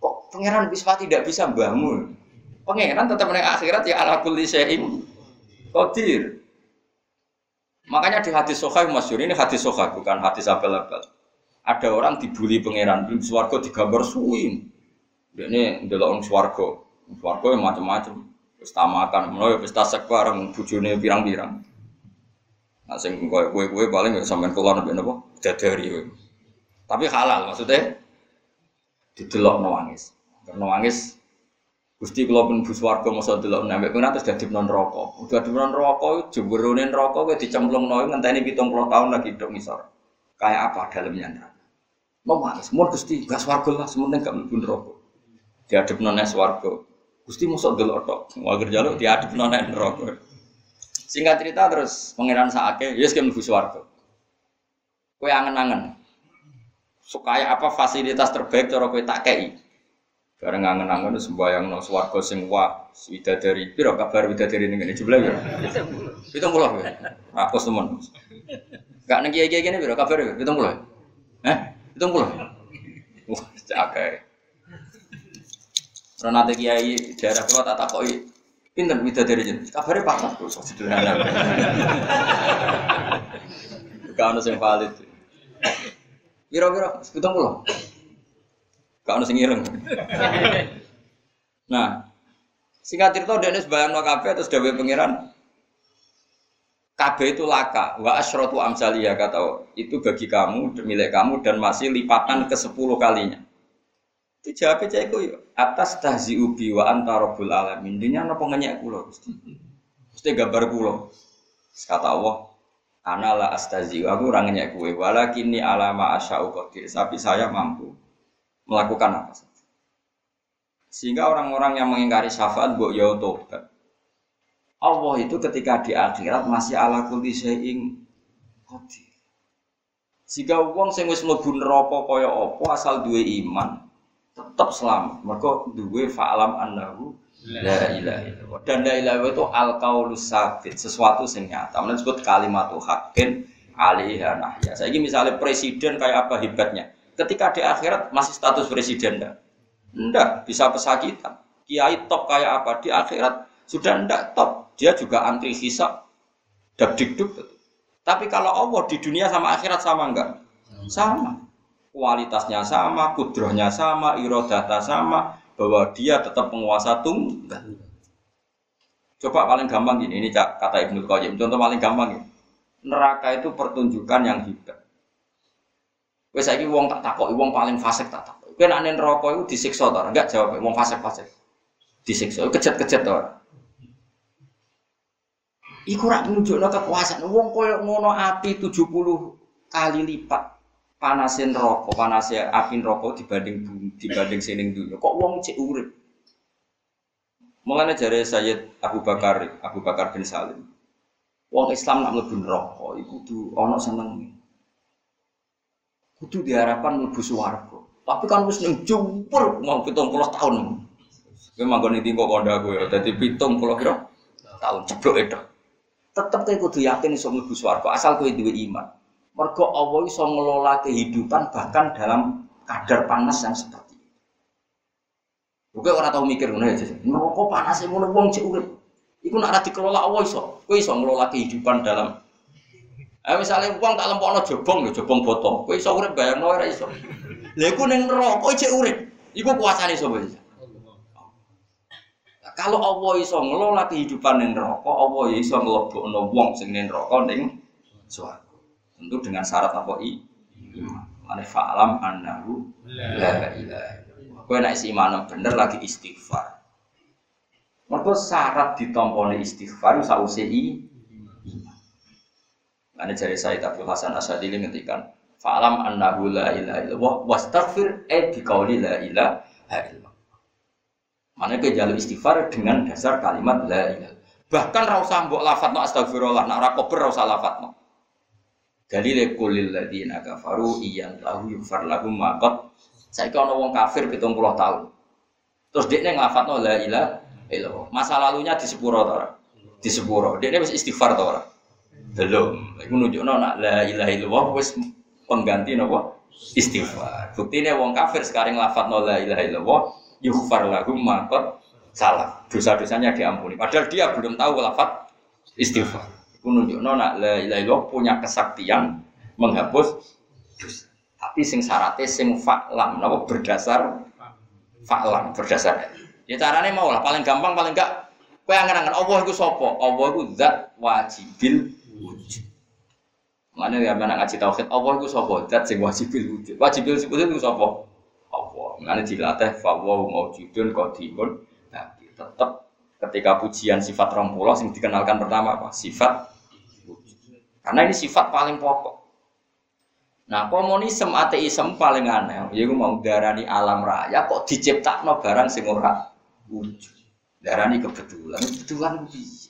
Kok pangeran bisa tidak bisa bangun? Pangeran tetap ning akhirat ya ala kulli saing qadir. Makanya di hadis sohai masyur ini hadis sohai bukan hadis abal-abal. Ada orang dibully pangeran di swargo digambar suwin. Ini adalah orang swargo. Swargo yang macam-macam. Pesta makan, pesta sek bareng, bujune pirang-pirang. Nah, sing kue kue paling ya sampean kula nabi napa? Dadari. Tapi halal maksudnya didelok nangis. Nangis Gusti kula pun bus warga masa delok nambah pengen terus dadi non rokok. Udah di non rokok jemberune rokok kowe dicemplungno ngenteni 70 tahun lagi dok ngisor. Kayak apa dalamnya neraka? Mau manis, mau Gusti gas warga lah sementing gak mlebu neraka. Diadep non warga. Gusti mosok delok tok. Wager jaluk diadep non neraka. Singkat cerita terus pangeran saake, yes ke mlebu swarga. Kowe angen-angen. Supaya apa fasilitas terbaik cara kowe tak kei. Bareng ngangen-angen sembayang no swarga sing wah widadari. Piro kabar widadari ning ngene jebule ya? 70 ya. Aku temen. Gak nang kiai-kiai gini piro kabar ya? 70. Eh? 70. Wah, cakek. Ora nate kiai daerah kula tak takoki pinten widadari jen. Kabare patah kok sederhana. Gak ono sing valid. Piro-piro? 70. Gak ono sing ireng. Nah, singkat cerita dia ini sebayang no kafe terus dewi pangeran. Kabe itu laka, wa asrotu amsalia kata itu bagi kamu, milik kamu dan masih lipatan ke sepuluh kalinya. Itu jawabnya cek yuk atas tahzi ubi wa antarobul alamin. Intinya no pengenyek kulo, mesti, mesti gambar kulo. Kata Allah, Ana la astazi, aku orang ngenyek kue, walakini alama asya'u qadir, tapi saya mampu melakukan apa saja. Sehingga orang-orang yang mengingkari syafaat mbok ya tobat. Allah itu ketika di akhirat masih ala kulli syai'in qadir. Jika wong sing wis mlebu neraka kaya apa asal duwe iman tetap selamat. Mergo duwe fa'alam annahu la ilaha illallah. Dan la ilaha itu al qaulus sabit, sesuatu sing nyata. Menurut disebut kalimat haqqin alaiha nahya. Saiki misalnya presiden kayak apa hebatnya? Ketika di akhirat masih status presiden dah. Ndak bisa pesakitan. Kiai top kayak apa di akhirat sudah ndak top. Dia juga antri hisap. Dak dikduk. Tapi kalau Allah di dunia sama akhirat sama enggak? Sama. Kualitasnya sama, kudrohnya sama, irodata sama, bahwa dia tetap penguasa tunggal. Coba paling gampang gini, ini kata Ibnu Qayyim. Contoh paling gampang ini. Neraka itu pertunjukan yang hebat. Wes saiki wong tak takok, wong paling fasik tak takok. Kowe nek neraka iku disiksa ta? Enggak jawab, wong fasik-fasik. Disiksa, kejet-kejet ta Iku rak nunjukno kekuasaan. Wong koyo ngono api 70 kali lipat panasin rokok, panasnya api rokok dibanding dibanding sining dulu. Kok wong cek urip? Mulane jare Sayyid Abu Bakar, Abu Bakar bin Salim. Wong Islam nak mlebu neraka iku kudu ana seneng. Kudu diharapkan mlebu swarga. Tapi kan wis ning jumpur mau 70 tahun. Kowe manggon iki kok kandha kowe dadi 70 pira tahun ceblok itu. Tetep kowe kudu yakin iso mlebu swarga asal kowe duwe iman. Mergo Allah iso ngelola kehidupan bahkan dalam kadar panas yang seperti Oke orang tahu mikir ngono aja. Neraka panas ngono wong cek urip. Iku nak dikelola Allah iso. Kowe iso ngelola kehidupan dalam Eh misalnya uang tak lempokno jobong lho, jobong botol. Kowe iso urip bayangno ora iso. Iku ning neraka cek urip. Iku kuasane sapa bisa? Nah, kalau Allah iso ngelola kehidupan ning neraka, Allah ya iso nglebokno wong sing ning neraka ning swarga. Tentu dengan syarat apa i? Iman. Mane fa'lam annahu la ilaha Kowe nek iman bener lagi istighfar. Mergo syarat ditompone istighfar sause i iman. Ane jari saya Abdul Hasan Asadili ngendikan, "Fa'lam annahu la ilaha illallah wastaghfir e bi qauli la ilaha illallah." Mana ke jalur istighfar dengan dasar kalimat la ilaha. Bahkan ra usah mbok lafadzno astagfirullah, nek ora kober ra usah lafadzno. Dalile kulil ladina kafaru iyan lahu yufar lahum maqat saya kalau wong kafir pitung puluh tahun. Terus dia ngelafat la ilah illallah. Masa lalunya di sepuro tora, di sepuro. Dia bisa istighfar tora. Belum. Iku nunjukno nak la ilaha illallah wis pengganti nopo istighfar. Buktinya wong kafir sekarang lafat la ilaha illallah yughfar lahum maqad salah. Dosa-dosanya diampuni. Padahal dia belum tahu lafat istighfar. Iku nunjukno nak la ilaha illallah punya kesaktian menghapus dosa. Tapi sing syaratnya sing faklam, napa berdasar faklam berdasar. Ya caranya mau lah, paling gampang paling enggak kowe angen-angen Allah iku sapa? Allah iku zat wajibil. Mana ya mana ngaji tauhid Allah iku sapa? Zat sing wajibil wujud. Wajibil wujud iku sapa? Allah. Mana dilatih fa wa maujudun qadimun. Tapi tetap ketika pujian sifat rompulah yang dikenalkan pertama apa? Sifat wujud. Karena ini sifat paling pokok. Nah, komunisme ateisme paling aneh, ya gue mau darani alam raya kok no barang sing ora wujud. Darani kebetulan, kebetulan piye?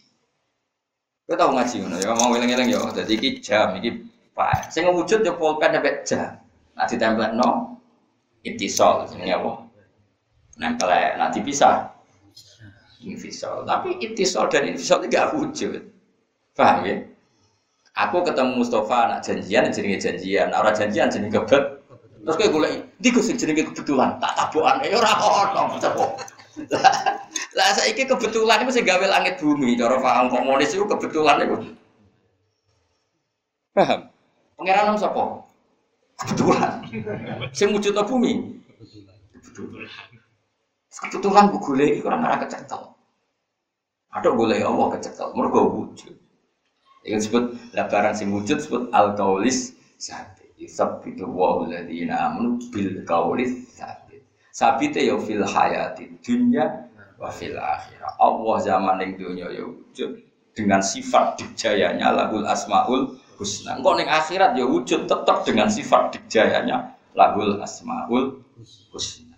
Kowe tau ngaji ngono ya, mau eling-eling ya. Dadi iki jam iki Pak. Sing wujud ya pulpen sampai jam. Nah ditempelno itisol jenenge apa? Nempel nanti bisa invisol. Tapi itisol dan invisol itu gak wujud. Paham ya? Aku ketemu Mustafa anak janjian jenenge janjian, orang janjian jenenge kebet. Terus kayak gue di gue jenenge kebetulan, tak tabuan, ya ora ono, Lah saiki kebetulan itu sing gawe langit bumi, cara paham komunis itu kebetulan itu. Paham? Pangeran nom sapa? Kebetulan. Sing wujudna bumi. Kebetulan. Kebetulan gue golek iku ora kecekel. Ada golek Allah kecekel, mergo wujud. Yang disebut labaran sing wujud disebut al kaulis sabit. itu wa alladziina amanu bil kaulis sabit. Sabit ya fil hayati dunya wa fil. Allah zaman yang dunia ya wujud dengan sifat dijayanya lahul asmaul husna. Engkau ning akhirat ya wujud tetap dengan sifat dijayanya lahul asmaul husna.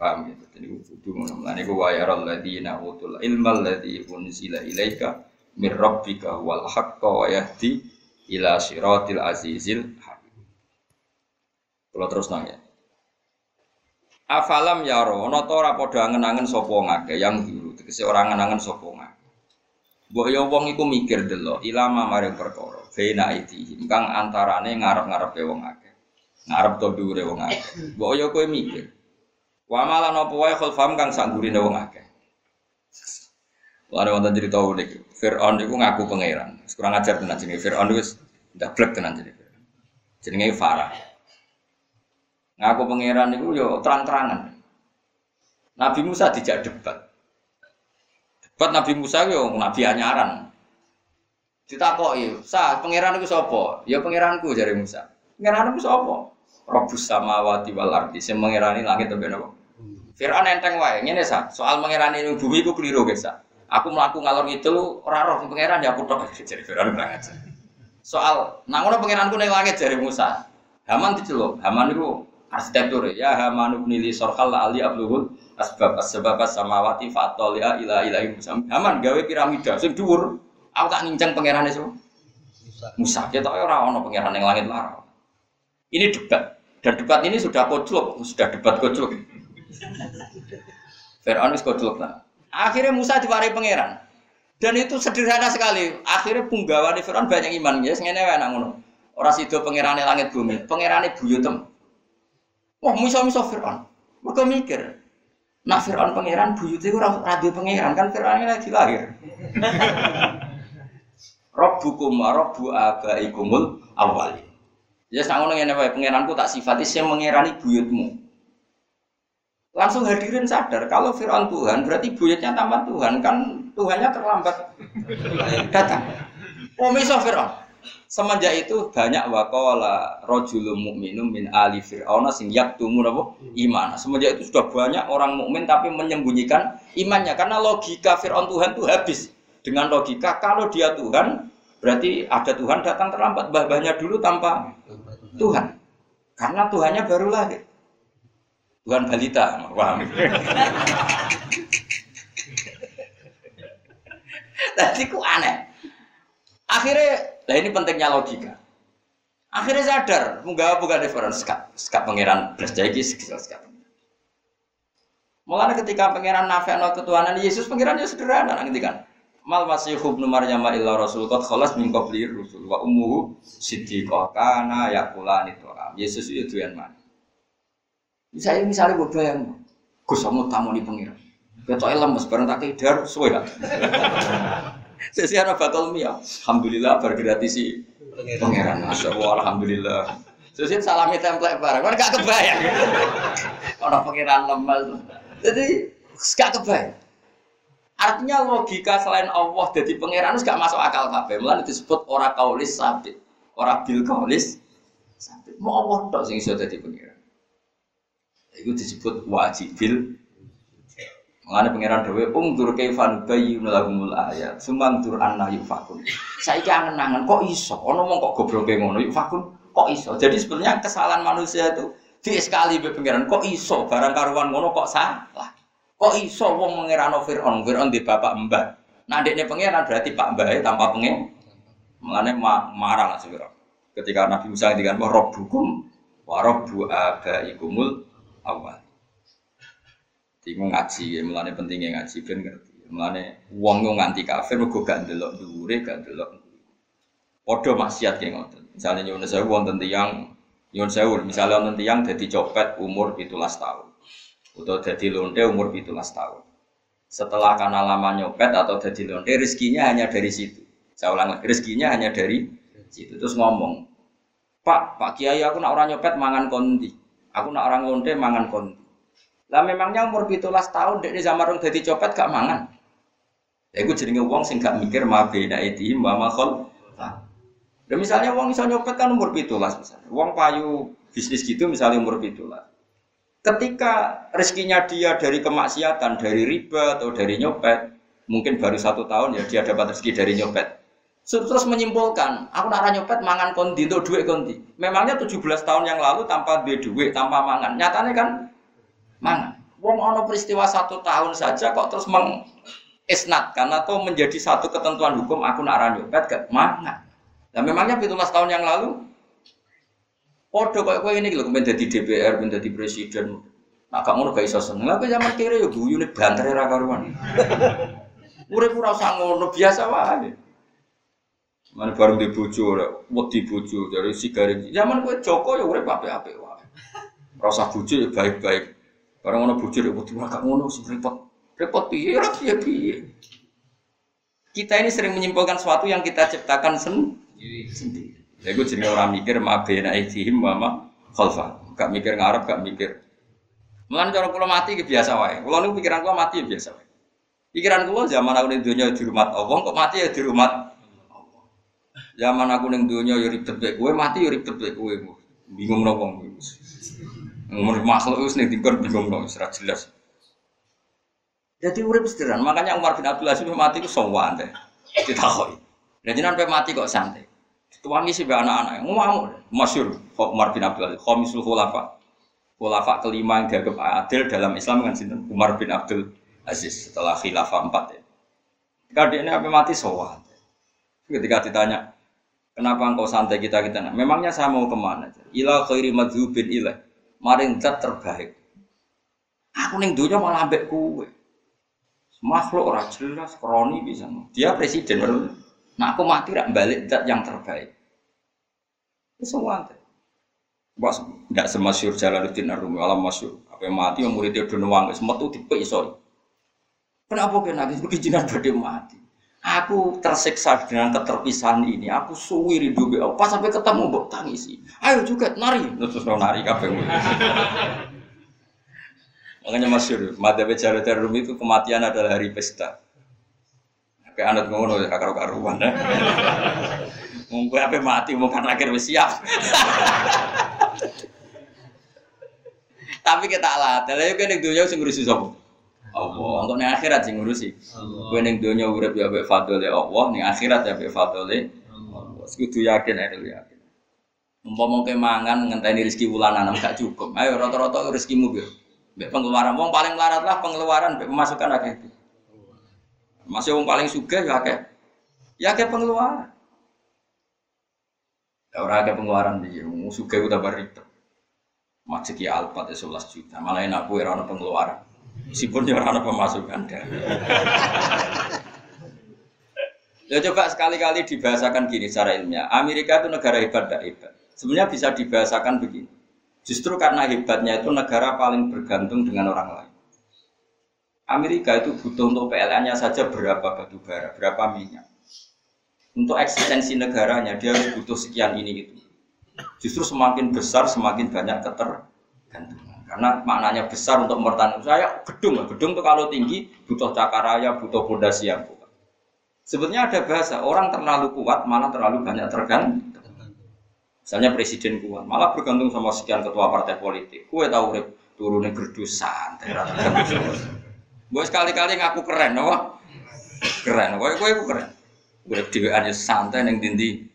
Paham ya? Jadi kudu ngono. Lan iku wa yaral ladzina utul ilma alladzi unzila ilaika mir rabbika wal haqqa wa yahdi ila siratil azizil hakim. Kalau terus nanya. Afalam yaro ana ta ora padha angen-angen sapa yang dulu tegese ora angen-angen sapa ngake. Mbok ya wong iku mikir delok ilama maring perkara bena itihim kang antarane ngarep-ngarepe wong akeh. Ngarep to dhuwure wong akeh. Mbok ya kowe mikir Wa malan apa wae khulfam kang sak gurine wong akeh. Lalu wonten cerita unik. Fir'aun itu ngaku pangeran. Kurang ajar tenan jenenge Fir'aun itu ndablek tenan jenenge. Jenenge Farah. Ngaku pangeran itu yo terang-terangan. Nabi Musa dijak debat. Debat Nabi Musa yo nabi anyaran. Ditakoki, "Sa, pangeran iku sapa?" "Ya pangeranku," jare Musa. "Pangeranku sapa?" Rabbus samawati wal ardi, sing mengerani langit sampe napa? Fir'aun enteng wae, ngene sa, soal mengerani bumi iku keliru guys sa. Aku melaku ngalor ngidul ora roh pangeran ya aku tok jadi Firaun kurang aja. Soal nang ngono pangeranku ning langit jare Musa. Haman diceluk, Haman itu arsitektur ya Haman ibn li sorhal ali abluhul asbab asbab samawati fatolia ila ilahi Musa. Haman gawe piramida sing dhuwur. Aku tak nincang pangeran itu. Musa. Kita ora ono pangeran ning langit lara. Ini debat dan debat ini sudah koclok, sudah debat koclok. Fir'aun wis koclok lah. Akhirnya Musa diwarai pangeran. Dan itu sederhana sekali. Akhirnya punggawa di Fir'aun banyak iman. Ya, yes, ngene wae nang ngono. Ora sida pangerane langit bumi, pangerane buyutem. Wah, musa-musa Fir'aun. Mereka mikir, Nah Fir'aun pangeran buyut itu radio pangeran kan Fir'aun lagi lahir. Rabbukum wa rabbu abaikumul awali. Ya sangono ngene wae pangeranku tak sifati sing mengerani buyutmu. Langsung hadirin sadar kalau Fir'aun Tuhan berarti buyutnya tambah Tuhan kan Tuhannya terlambat datang. Oh miso Fir'aun. Semenjak itu banyak wakola rojulum mukminum min ali Fir'aun sing yaktumu napa iman. Semenjak itu sudah banyak orang mukmin tapi menyembunyikan imannya karena logika Fir'aun Tuhan itu habis. Dengan logika kalau dia Tuhan berarti ada Tuhan datang terlambat. Bahnya dulu tanpa Tuhan. Karena Tuhannya baru lahir. Tuhan balita, paham? Tadi ku aneh. Akhirnya, nah ini pentingnya logika. Akhirnya sadar, munggah bukan difference sekap, sekap pangeran belas jadi sekap. Mulanya ketika pangeran nafekno ketuhanan Yesus pangeran ya sederhana nanti kan. Mal masih ibnu Maryam illa rasul qad khalas min qabli rusul wa ummuhu siddiqah kana yakulani tu'am. Yesus itu tuan mana? Misalnya misalnya gue bayang, gue sama tamu di pengiran. Kecuali lemes bareng tak kidar, suwe. Sesi anak bakal mia. Alhamdulillah bergratis si pangeran. Masya Allah, alhamdulillah. Sesi salami template bareng, kan gak kebayang. Orang pangeran lemes. Jadi gak kebayang. Artinya logika selain Allah jadi pangeran itu gak masuk akal kabeh. Mulane disebut ora kaulis sabit, ora bil kaulis sabit. Mau Allah tok sing iso dadi pangeran. Itu disebut wajibil. Mengenai pangeran dewe, ungdur kaifan bayi melagumul ayat, sumantur anna yufakun. Saya kangen nangan, kok iso? Ono kok goblok ngono yufakun, kok iso? Jadi sebenarnya kesalahan manusia itu di sekali be pangeran, kok iso? Barang karuan ngono kok salah? Kok iso wong mengerano Fir'aun, Fir'aun di bapak mbah. Nah, adiknya pangeran berarti pak mbah tanpa pengen. Mengenai ma marah lah Fir'aun. Ketika Nabi Musa ngendikan wa rabbukum wa rabbu abaikumul awal. Iku ngaji, ya, mulane pentingnya ngaji ben ngerti. Mulane wong yo nganti kafir mergo gak ndelok dhuwure, gak ndelok. Padha maksiat ki ngoten. Misale nyuwun sewu wonten tiyang nyuwun sewu, misale wonten tiyang dadi copet umur 17 tahun. Atau dadi lonte umur 17 tahun. Setelah karena lama nyopet atau dadi lonte rezekinya hanya dari situ. Saya ulang rezekinya hanya dari situ. Terus ngomong, Pak, Pak Kiai aku nak orang nyopet mangan kondi. Aku nak orang lonte mangan kondi. Lah memangnya umur pitulas tahun dek di zaman dadi copet gak mangan. Ya iku jenenge wong sing gak mikir ma beda itu ma makhol. Dan misalnya wong iso nyopet kan umur pitulas misalnya. Wong payu bisnis gitu misalnya umur pitulas. Ketika rezekinya dia dari kemaksiatan, dari riba atau dari nyopet, mungkin baru satu tahun ya dia dapat rezeki dari nyopet. Terus menyimpulkan, aku nak nyopet mangan kondi untuk duit kondi. Memangnya 17 tahun yang lalu tanpa duit, tanpa mangan. Nyatanya kan mangan. Wong ono peristiwa satu tahun saja kok terus mengisnatkan atau menjadi satu ketentuan hukum aku nak ranyopet gak mangan. Nah memangnya 17 tahun yang lalu Podo kok kowe ini lho menjadi DPR, menjadi presiden. Nah kamu gak iso seneng. Lah zaman kiri ya guyune bantere ra karuan. Urip ora usah ngono, biasa wae. Mana bareng di bojo ora, wedi bojo dari sigaret. Zaman kowe Joko ya urip apik-apik wae. Rasa bojo ya baik-baik Barang ngono bujur ya kudu gak ngono sih repot. Repot piye ora piye piye. Kita ini sering menyimpulkan sesuatu yang kita ciptakan sendiri. sendiri. Ya gue jadi orang mikir ma bena aidihim wa ma khalfa. Gak mikir ngarep, gak mikir. Mulan cara kula mati ke biasa wae. Kula niku pikiran kula mati ya biasa wae. Pikiran kula zaman aku ning dunia di rumah Allah, kok mati ya di rumah Allah. Zaman aku ning dunia ya ribet kowe, mati ya ribet kowe. Bingung nang Umur makhluk wis ning dingkon bingung nang ora jelas. Jadi urip sederhana, makanya Umar bin Abdul Aziz mati ku sowan teh. Ditakoki. Dan jenengan pe mati kok santai. Tuangi sih anak-anak, ngomong masyur Umar bin Abdul Aziz, Khomisul Khulafa. Khulafa kelima yang dianggap adil dalam Islam kan sinten Umar bin Abdul Aziz setelah khilafah empat ya. Ketika ini apa mati sowan. Ketika ditanya, kenapa engkau santai kita kita? Memangnya saya mau ke mana? Ila khairi madzubin ilah. Maring zat terbaik. Aku ning dunia malah ambek kue. Makhluk ora jelas, kroni bisa. Dia presiden baru. Nah aku mati rak balik zat yang terbaik. Semua. Bos, tidak semasyur Jalaluddin Arumi, alam masyur. Apa mati, yang muridnya udah nuang, semua tuh tipe iso. Kenapa kena nangis? Begijinan pada mati. Aku tersiksa dengan keterpisahan ini. Aku suwi rindu be Pas sampai ketemu mbok tangisi. Ayo juga nari. Terus nari kabeh. Makanya masyur, Madhabe Jalaluddin Arumi itu kematian adalah hari pesta. Kayak anak ngono ya karu-karuan ya. Mungkin apa mati mau kan akhir siap. Tapi kita lah, tapi kan yang dunia sing ngurusi sapa? Allah. Untuk ning akhirat sing ngurusi. Kowe ning dunia urip ya mbek fadhole Allah, ning akhirat ya mbek fadhole Allah. Kudu yakin ae yakin. Umpama ke mangan ngenteni rezeki wulanan gak cukup. Ayo rata-rata rezekimu biar. Mbek pengeluaran wong paling melarat lah pengeluaran mbek pemasukan akeh. Masih wong paling sugih ya akeh. Ya akeh pengeluaran. Ya ora akeh pengeluaran iki, wong sugih udah barito. Masjid Alpat ya 11 juta, malah enak kue rana pengeluaran. Meskipun dia rana pemasukan Ya coba sekali-kali dibahasakan gini secara ilmiah. Amerika itu negara hebat tidak hebat. Sebenarnya bisa dibahasakan begini. Justru karena hebatnya itu negara paling bergantung dengan orang lain. Amerika itu butuh untuk PLN-nya saja berapa batu bara, berapa minyak. Untuk eksistensi negaranya dia butuh sekian ini itu. Justru semakin besar semakin banyak ketergantungan. Karena maknanya besar untuk mempertahankan saya gedung, gedung itu kalau tinggi butuh cakaraya, butuh fondasi yang kuat. Sebetulnya ada bahasa orang terlalu kuat malah terlalu banyak tergantung. Misalnya presiden kuat, malah bergantung sama sekian ketua partai politik. Kue tahu rep turunnya gerdusan, Gue sekali-kali ngaku keren, apa? Keren, gue gue keren. Gue di aja santai neng dindi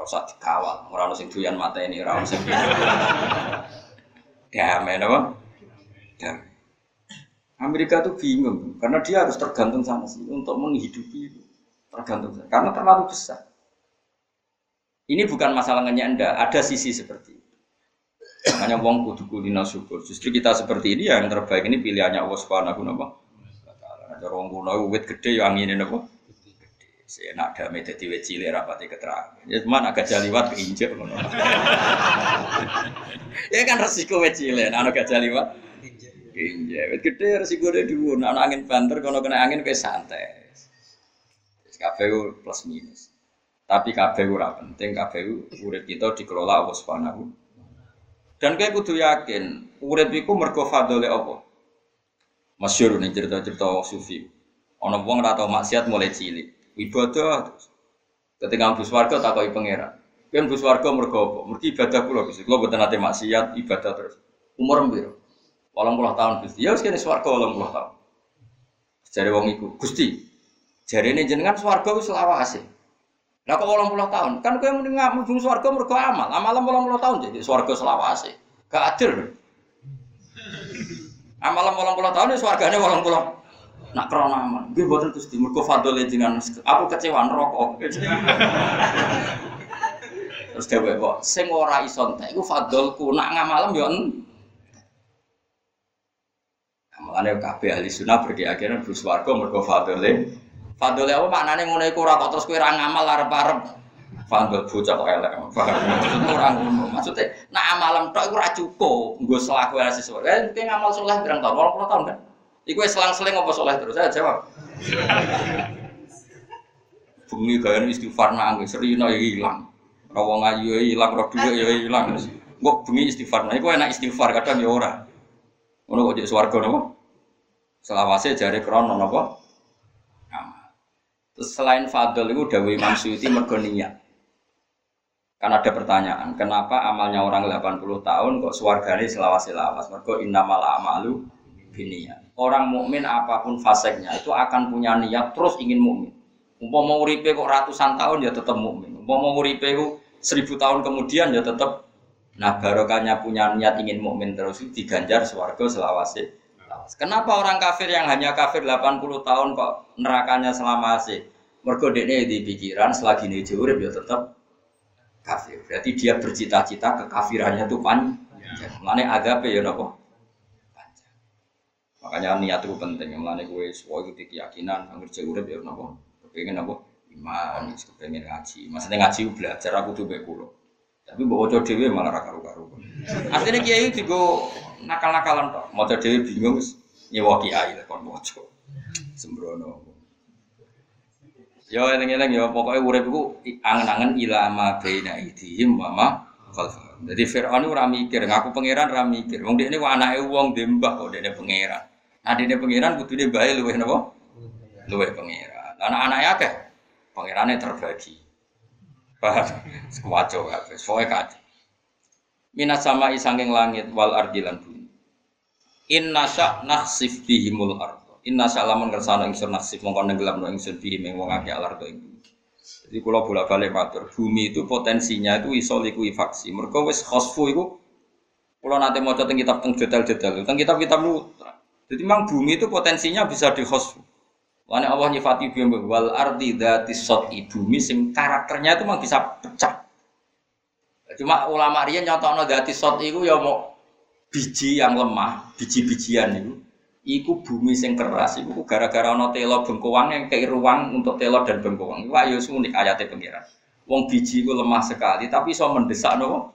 Ora usah dikawal, ora ono sing doyan mateni, ora ono sing. Damai napa? Damai. Amerika tuh bingung karena dia harus tergantung sama sih untuk menghidupi itu. Tergantung karena terlalu besar. Ini bukan masalah anda, ada sisi seperti itu. Makanya wong kudu kulina syukur. Justru kita seperti ini yang terbaik ini pilihannya Allah Subhanahu wa taala. Ada wong kuno wit gede yang angin napa? Saya nak ada metode wet cilik rapati keterangan. Ya cuma agak jaliwat keinjek ngono. ya kan resiko wet cilik, anak agak jaliwat keinjek. Wet gede resiko ada dua, anak angin banter kalau kena angin kayak santai. KPU plus minus. Tapi KPU ora penting, KPU urip kita dikelola Allah Subhanahu. Dan kayak kudu yakin, urip iku mergo fadhole Allah. Masyhur nih cerita-cerita sufi. Ana wong ora maksiat mulai cilik ibadah ketika bus warga takoki pangeran. Kan bus warga mergo apa? Mergi ibadah kula Gusti kula mboten nate maksiat ibadah terus. Umur piro? 80 tahun Gusti ya wis kene swarga 80 tahun. Jare wong iku. Gusti jarene jenengan swarga wis lawase. Lah kok 80 tahun? Kan kowe mending mlebu swarga mergo amal. Amal 80 tahun jadi swarga selawase gak adil amal 80 tahun ya swargane 80 nak krono aman. Gue buatan terus timur gue fadol jenengan. Aku kecewa rokok. terus dewe kok, sing ora iso entek iku fadolku nak ngamalam yo Makanya kabeh ahli sunnah berkeyakinan bus warga mergo fadole. Fadole apa maknane ngono iku ora kok terus kowe ora ngamal arep-arep Fandel bocah kok elek. Orang ngono. Maksudnya nak amalan tok iku ora cukup. Nggo selaku ora sesuai. Eh, ngamal soleh berang tahun, 20 tahun kan. Iku selang-seling apa soleh terus? Saya jawab. Bengi gaya istighfar nangis, serina ya hilang. Rawang ayu ya hilang, roh ya hilang. Kok bengi istighfar, nah iku enak istighfar kadang ya ora. Ngono kok jadi swarga napa? Selawase jare krono napa? Terus selain fadl itu dawuh Imam Suyuti mergo niat. Kan ada pertanyaan, kenapa amalnya orang 80 tahun kok suarganya selawas-selawas? Mergo innamal amalu biniyat. Orang mukmin apa pun faseknya itu akan punya niat terus ingin mukmin. Umpama uripe kok ratusan tahun ya tetap mukmin. Umpama uripe kok seribu tahun kemudian ya tetap nah barokahnya punya niat ingin mukmin terus itu diganjar swarga selawase. Kenapa orang kafir yang hanya kafir 80 tahun kok nerakanya selama sih? Mergo dekne di pikiran selagi ini urip ya tetap kafir. Berarti dia bercita-cita kekafirannya itu panjang. Mana agape ya nopo? Makanya niat itu penting. Mana gue semua itu keyakinan, anggur jauh ya nopo. Kepengen nopo? Iman, kepengen ngaji. Maksudnya ngaji belajar aku tuh baik pulau. Tapi bawa coba dewi malah raka karu Artinya kiai juga nakal-nakalan toh. Mau coba dewi bingung nyewa kiai kon bocor. Sembrono. Ya eling-eling ya pokoknya urip iku angen-angen ilama baina idihim wa ma khalfahum. Jadi Firaun ora ngaku pangeran ora mikir. Wong dekne kok anake wong dembah kok dekne pangeran. Dekne pangeran kudune bae luwih napa? Luwih pangeran. Anak-anake akeh. Pangerane terbagi. Paham? Sekuwaco kabeh. Soe kaji. Minas sama isanging langit wal ardilan bumi. Inna sya nakhsif bihimul ard. Inna salamun kersana ingsun nasib mongkon nenggelam no ingsun bihi meng wong akeh alar ing Jadi kalau bolak balik matur, bumi itu potensinya itu iso likuifaksi. Mereka wis khosfu itu, kalau nanti mau tentang kitab tentang detail-detail, tentang kitab-kitab lu. Jadi memang bumi itu potensinya bisa di khosfu. Karena Allah nyifati bumi wal ardi dati sot bumi sing karakternya itu memang bisa pecah. Cuma ulama rian nyontono dati sot itu ya mau biji yang lemah, biji-bijian itu iku bumi sing keras iku gara-gara ana telo bengkoang yang kei ruang untuk telo dan bengkoang. Iku ayo unik ayate pengiran. Wong biji iku lemah sekali tapi iso mendesak no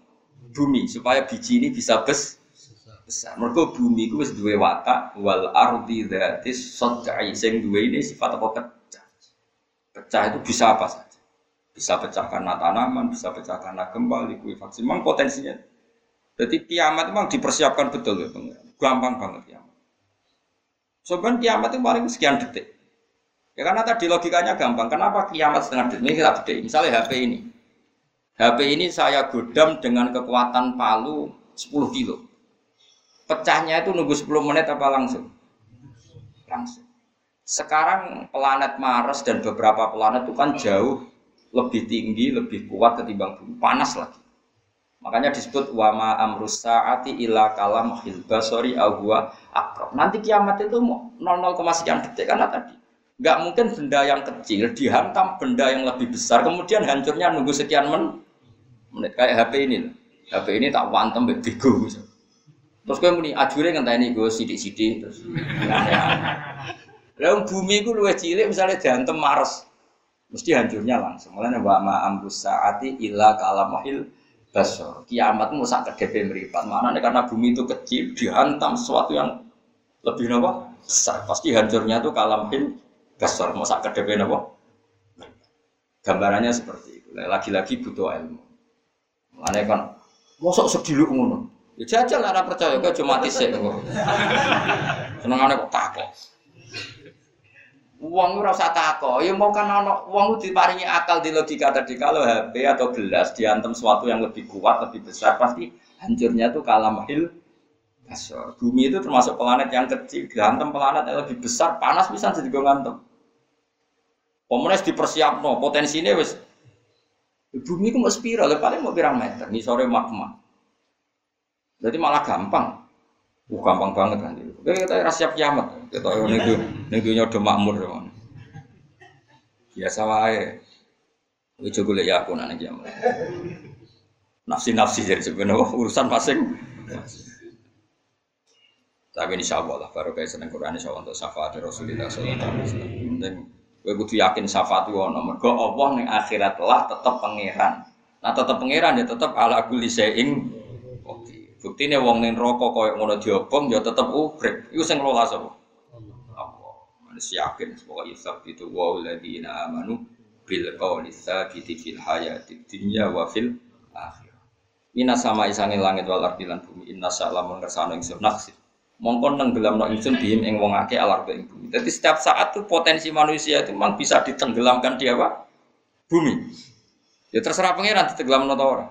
bumi supaya biji ini bisa bes besar. Mergo bumi iku wis duwe watak wal ardi dzatis sad'i sing duwe ini sifat apa pecah. Pecah itu bisa apa saja. Bisa pecah karena tanaman, bisa pecah karena gempa, likuifaksi. Memang potensinya. Jadi kiamat memang dipersiapkan betul ya, gampang banget ya. Sebenarnya kiamat itu paling sekian detik. Ya karena tadi logikanya gampang. Kenapa kiamat setengah detik? Ini kita detik. Misalnya HP ini. HP ini saya godam dengan kekuatan palu 10 kilo. Pecahnya itu nunggu 10 menit apa langsung? Langsung. Sekarang planet Mars dan beberapa planet itu kan jauh lebih tinggi, lebih kuat ketimbang bumi. Panas lagi. Makanya disebut wama amrus saati ila kalam basori ahwa akrab. Nanti kiamat itu 00, sekian detik karena tadi nggak mungkin benda yang kecil dihantam benda yang lebih besar kemudian hancurnya nunggu sekian men menit kayak HP ini HP ini tak wantem bego terus gue muni ajure ngenteni gue sidik-sidik terus Lalu bumi itu luwih cilik misalnya dihantem Mars mesti hancurnya langsung. Mulane wa ma amrus saati illa kalamahil basor. Kiamat mau sak kedepe meripat. Mana nih karena bumi itu kecil dihantam sesuatu yang lebih nopo besar. Pasti hancurnya tuh kalamhin basor. Mau sak kedepe nopo. Gambarannya seperti itu. Lagi-lagi butuh ilmu. Mana kan mosok sediluk ngono. Ya jajal ora percaya kok cuma tisik kok. Senengane kok takok. Uang ora usah tako, ya mau kan ono uang diparingi akal di logika tadi kalau HP atau gelas diantem sesuatu yang lebih kuat, lebih besar pasti hancurnya tuh kalah mahil besar. Bumi itu termasuk planet yang kecil, diantem planet yang lebih besar, panas bisa jadi ngantem. Pemenes dipersiapno, potensinya wes bumi itu mau spiral, paling mau pirang meter, nih sore magma. Jadi malah gampang. Uh, gampang banget kan itu. Kita rasa siap kiamat. Kita nego nego nyodo makmur ya. Biasa wae. Itu gue ya aku nanya kiamat. Nafsi-nafsi jadi sebenarnya urusan masing. Tapi insya Allah lah baru kayak seneng Quran insya Allah untuk syafaat Rasulullah SAW. Penting Kowe kudu yakin syafaat ku ono. Mergo Allah ning akhirat lah tetep pangeran. Nah tetep pangeran ya tetep ala Oke. Buktine wong ning neraka koyo ngono diobong ya tetep urip. Iku sing ngelola sapa? Allah. Manusia yakin semoga yusab itu wa alladziina amanu bil qawli tsabiti fil hayati dunya wa fil akhirah. Ina sama isange langit wal ardi lan bumi inna sa'lamun kersane ingsun naksir mongkon nenggelamno ingsun bihim ing wong akeh alar ing bumi. Jadi setiap saat tuh potensi manusia itu memang bisa ditenggelamkan di apa? Bumi. Ya terserah pangeran ditenggelamno ta ora.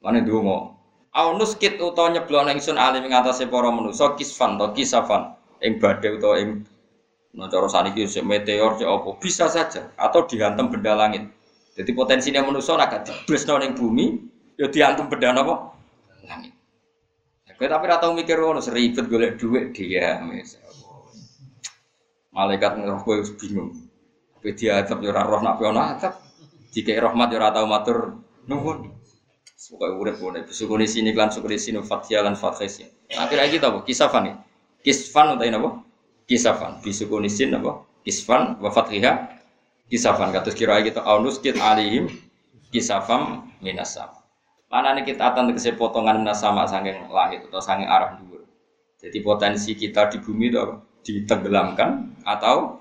Mane donga. Au nuskit utawa nyeblokno ingsun alim ing atase para manusa kisfan to kisafan ing badhe utawa ing cara saniki sik meteor cek apa bisa saja atau dihantam benda langit. Jadi potensinya manusia nak diblesno ning bumi ya dihantam benda apa? Langit. Kowe tapi ora tau mikir ngono, seribet golek dhuwit dia. Malaikat ngeroh kowe bingung. Kowe diadab yo ora roh nak ono adab. Jika rahmat yo ora tau matur nuwun. Pokoke urip ngene, sukune sini lan sukune sini fathia lan fathis. Akhirnya kita apa? Kisafan nih. Kisfan utawa napa? Kisafan. Bisukuni sin apa? Kisfan wa fathiha. Kisafan kados kira kita aunus kit alihim kisafam minasam. Mana nih kita akan tegese potongan sama sanging langit atau sanging arah dulu. Jadi potensi kita di bumi itu ditenggelamkan atau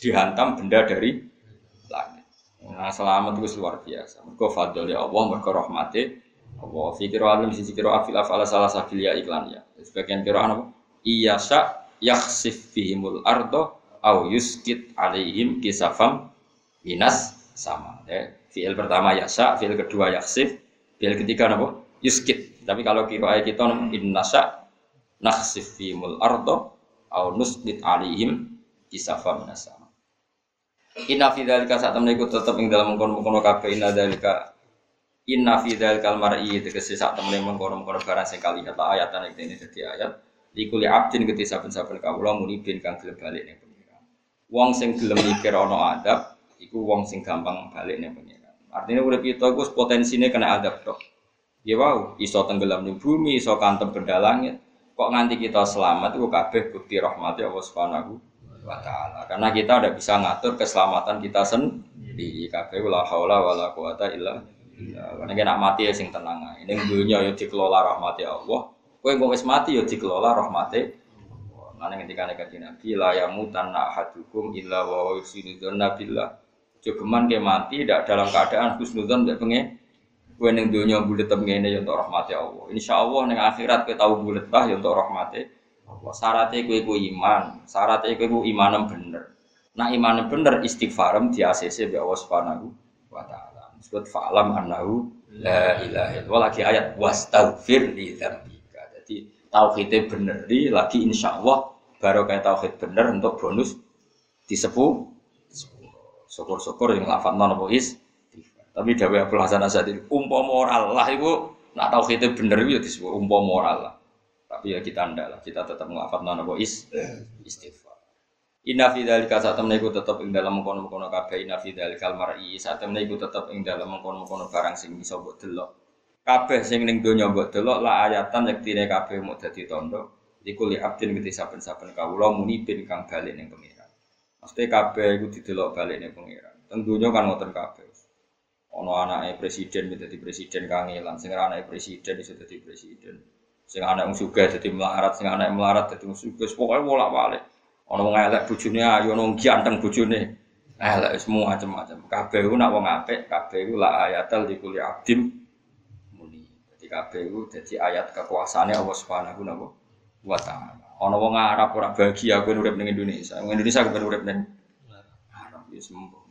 dihantam benda dari. Nah selamat itu luar biasa. Mereka fadl ya Allah, mereka rahmati Allah. Fikir alim sisi kiro afil afal salah sabil ya iklan ya. Sebagian kiro apa? Iya sa yaksif fihimul ardo au yuskit alaihim kisafam minas sama. Ya. Fiil pertama yasa, fiil kedua yaksif, Bil ketiga napa? Yuskit. Tapi kalau kira ayat kita innasa nakhsif mul ardo au nusbit alihim kisafa minasama. Inna fi dzalika saat temen iku tetep ing dalam mengkono-mengkono kabeh inna dzalika inna fi dzalikal mar'i tegese sak temen mengkono-mengkono barang sing kali kata ayatan iki ini dadi ayat likuli abdin keti saben-saben kawula muni bin kang gelem balik ning pengiran. Wong sing gelem mikir ana adab iku wong sing gampang balik ning pengiran. Artinya udah kita itu potensinya kena adab dok. Ya wow, iso tenggelam di bumi, iso kantem benda langit. Kok nganti kita selamat itu kabeh bukti rahmati Allah Subhanahu wa taala. Karena kita udah bisa ngatur keselamatan kita sendiri. Kabeh la haula wala quwata illa. Karena kita mati ya sing tenang ae. Ning dunya ya dikelola rahmati Allah. Kowe engko wis mati ya dikelola rahmati Mana ketika nek Nabi la yamutan ahadukum illa wa yusidu billah Jogeman ke mati tidak dalam keadaan husnudzon tidak pengen Gue neng dunia bulat ini ya untuk rahmati Allah. Insya Allah neng akhirat gue tahu bulat lah ya untuk rahmati Allah. Syaratnya gue iman, syaratnya gue imanem bener. Nah imanem bener istighfarem di ACC bi Allah subhanahu wa taala. Disebut fa'lam annahu la ilaha illallah lagi ayat wastaghfir li dzambika. Jadi tauhidnya bener di lagi insya Allah baru kayak tauhid bener untuk bonus disepuh syukur-syukur yang lafat non apa is tapi dawe Abdul Hasan Asadi umpo moral lah itu nak kita bener itu ya disebut umpo moral lah tapi ya kita ndak lah kita tetap ngelafat non apa is istighfar Inna fi dzalika saat temen iku tetep ing dalam mengkono-mengkono kabeh inna fi dzalikal mar'i saat temen iku tetep ing dalam mengkono-mengkono barang sing bisa mbok delok. Kabeh sing ning donya mbok delok la ayatan yektine kabeh mau dadi tondo. Iku li abdin gede saben-saben kawula muni bin kang bali ning pengira. Mesti kabeh iku didelok balik ning pangeran. Tentunya kan ngoten kabeh. Ono anake presiden menjadi presiden kangelan, sing anake presiden iso dadi presiden. Sing anak wong sugih dadi melarat, sing anak melarat dadi wong sugih. Pokoke bolak-balik. Ono wong elek bojone ayo ono ganteng bojone. Elek semua macam-macam. Kabeh nak wong apik, kabeh ku la ayatal di kuli abdim muni. Dadi kabeh ku dadi ayat kekuasaane Allah Subhanahu wa taala. Ono wong Arab ora bahagia kowe urip ning Indonesia. Wong Indonesia kepen urip ning Arab ya.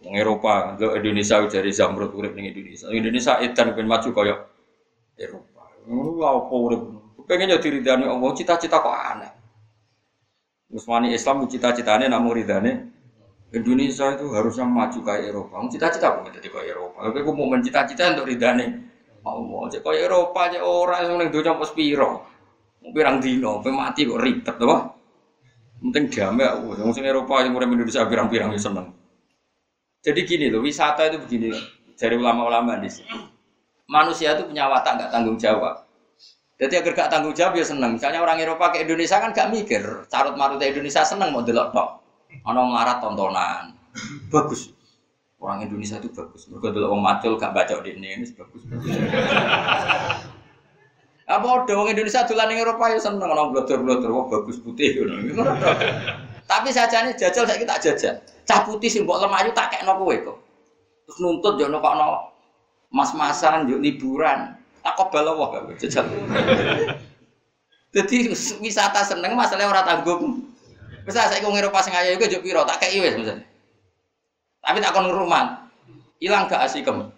Wong Eropa, lo Indonesia dari Zamrud urip ning Indonesia. Indonesia edan ben maju kaya Eropa. Ngono apa urip. Pengen jadi ridane Allah, cita-cita kok aneh. Musmani Islam cita-citanya namun ridane Indonesia itu harusnya maju kayak Eropa. Cita-cita kok jadi kayak Eropa. Tapi aku mau mencita-cita untuk ridane Allah. Cek kayak Eropa, cek orang yang dunia pas piro. Pirang dino, mati kok ribet apa? Penting damai aku. Yang sing Eropa yang urip Indonesia pirang-pirang ya seneng. Jadi gini loh, wisata itu begini dari ulama-ulama di sini. Manusia itu punya watak nggak tanggung jawab. Jadi agar gak tanggung jawab ya seneng. Misalnya orang Eropa ke Indonesia kan gak mikir. Carut marut Indonesia seneng mau delok tok. Ono melarat tontonan. Bagus. Orang Indonesia itu bagus. Mereka dulu orang macul gak baca di ini, ini bagus. Apa udah orang Indonesia tulan ning Eropa ya seneng orang blotor-blotor wah bagus putih ngono. Tapi nih jajal saya kita jajal. Cah putih sih mbok lemah tak kekno kowe kok. Terus nuntut yo nokokno mas-masan yo liburan. Tak kok balawa gak jajal. Jadi wisata seneng masalahnya orang tanggung. Bisa saya kau Eropa sing ayu juga piro tak kayak wes misalnya. Tapi tak kon rumah. Hilang gak asikem.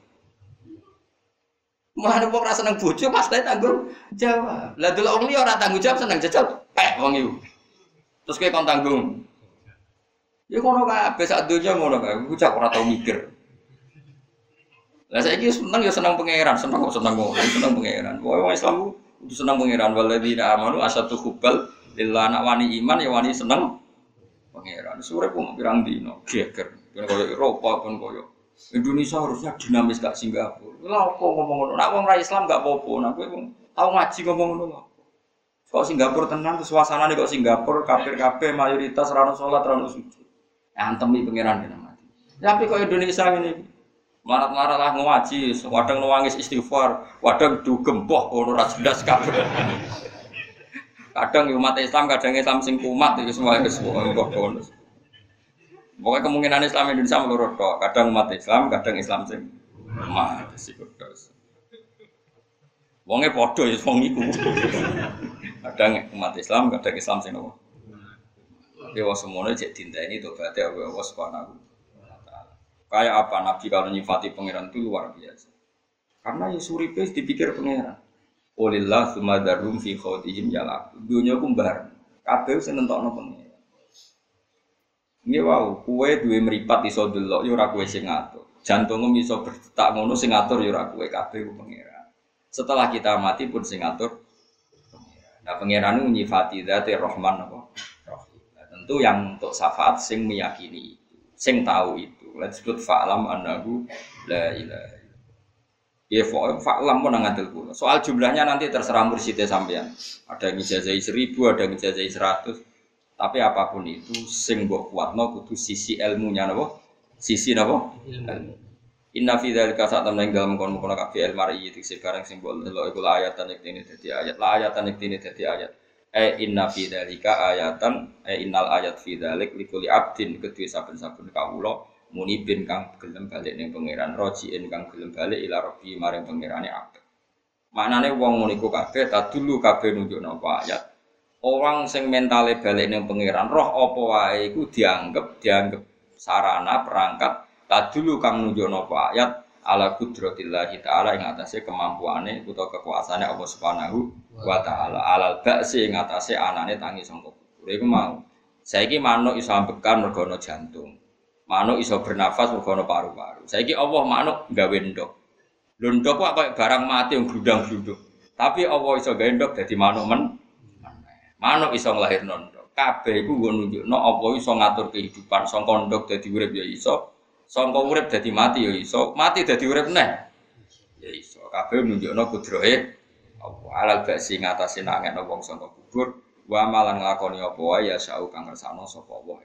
Mulane wong rasa seneng bojo pasti tanggung jawab. Lah delok wong liya ora tanggung jawab seneng jajal pek wong iku. Terus kowe kon tanggung. Ya ngono kabeh sak donya ngono kae. Cak ora tau mikir. Lah saiki seneng ya seneng pangeran, seneng kok seneng kok seneng pangeran. Wong Islam ku kudu seneng pangeran waladina amanu asatu hubbal lillah anak wani iman ya wani seneng pangeran. Sore pun pirang dino geger. Kan koyo Eropa kan koyo Indonesia harusnya dinamis gak Singapura. Lah apa ngomong ngono? Nak wong ra Islam gak apa-apa. Nak kowe tau ngaji ngomong ngono Kok Singapura tenang suasana nih kok Singapura kafir kafir mayoritas rano sholat rano sujud. Ya antemi pangeran kena mati. Tapi kok Indonesia ini marat-marat lah ngaji, wadang nuangis istighfar, wadang dugem boh kono ra jelas kabeh. Kadang umat Islam, kadang Islam sing kumat itu semua itu semua kok bonus. Pokoknya kemungkinan Islam Indonesia menurut kok. Kadang umat Islam, kadang Islam sing mati sih kudos. Wongnya podo ya wong iku. Kadang umat Islam, kadang Islam sing nopo. Tapi wong semuanya cek tuh berarti Allah Subhanahu Kayak apa Nabi kalau nyifati pangeran itu luar biasa. Karena ya suripe dipikir pangeran. Olillah sumadarum fi khawtihim yalak. Dunia kumbar. Kabeh sing nentokno pangeran. Ini wow, kue dua meripat iso delok yo ora kue sing ngatur. Jantungmu iso berdetak ngono sing ngatur yo ora kue kabeh pangeran. Setelah kita mati pun sing ngatur Nah pangeran nyifati dzati Rahman apa? Rahim. Nah, tentu yang untuk syafaat sing meyakini sing tahu itu. Lah disebut fa'lam annahu la ilaha Ya fa'lam pun ngadil kula. Soal jumlahnya nanti terserah mursyidnya sampean. Ada yang ijazah seribu, ada yang ijazah seratus. Tapi apa pun itu sing mbok kuatno kudu sisi ilmunya napa? Sisi napa? Ilmu. Inna fi dzalika sak temen dalam kono kono kabeh ilmu mari iki sekarang simbol delok iku ayatan iki dadi ayat. La ayatan iki dadi ayat. E inna fi dzalika ayatan e innal ayat fi dzalik likuli abdin kedue saben-saben kawula munibin kang gelem balik ning pangeran rojiin kang gelem balik ila rabbi maring pangerane abad. Maknane wong ngono iku kabeh tadulu kabeh nunjukno ayat. Orang sing mentale balik ning pangeran roh apa wae iku dianggap dianggap sarana perangkat dulu kang nunjukno ayat. Ala kudratillah taala ing atase kemampuane utawa kekuasaane Allah Subhanahu wa taala. Alal ba'si ing atase anane tangi sangka kubur. Iku mau. Saiki manuk iso ambekan mergo jantung manuk iso bernafas mergo paru-paru. Saiki Allah manuk gawe ndok. Lho ndok kok barang mati yang gludang-gluduk tapi Allah iso gawe ndok dadi manuk men. Manuk iso nglahirno ndok. Kabeh iku nggo nunjukno apa iso ngatur kehidupan. Sangka ndok dadi urip ya iso, sangka urip dadi mati ya iso, mati dadi urip neh. Ya iso. Kabeh nunjukno kudrohe apa alal basi ngatasi nangekno wong sangka kubur. Wa malan nglakoni apa wae ya sau kang ngersano sapa Allah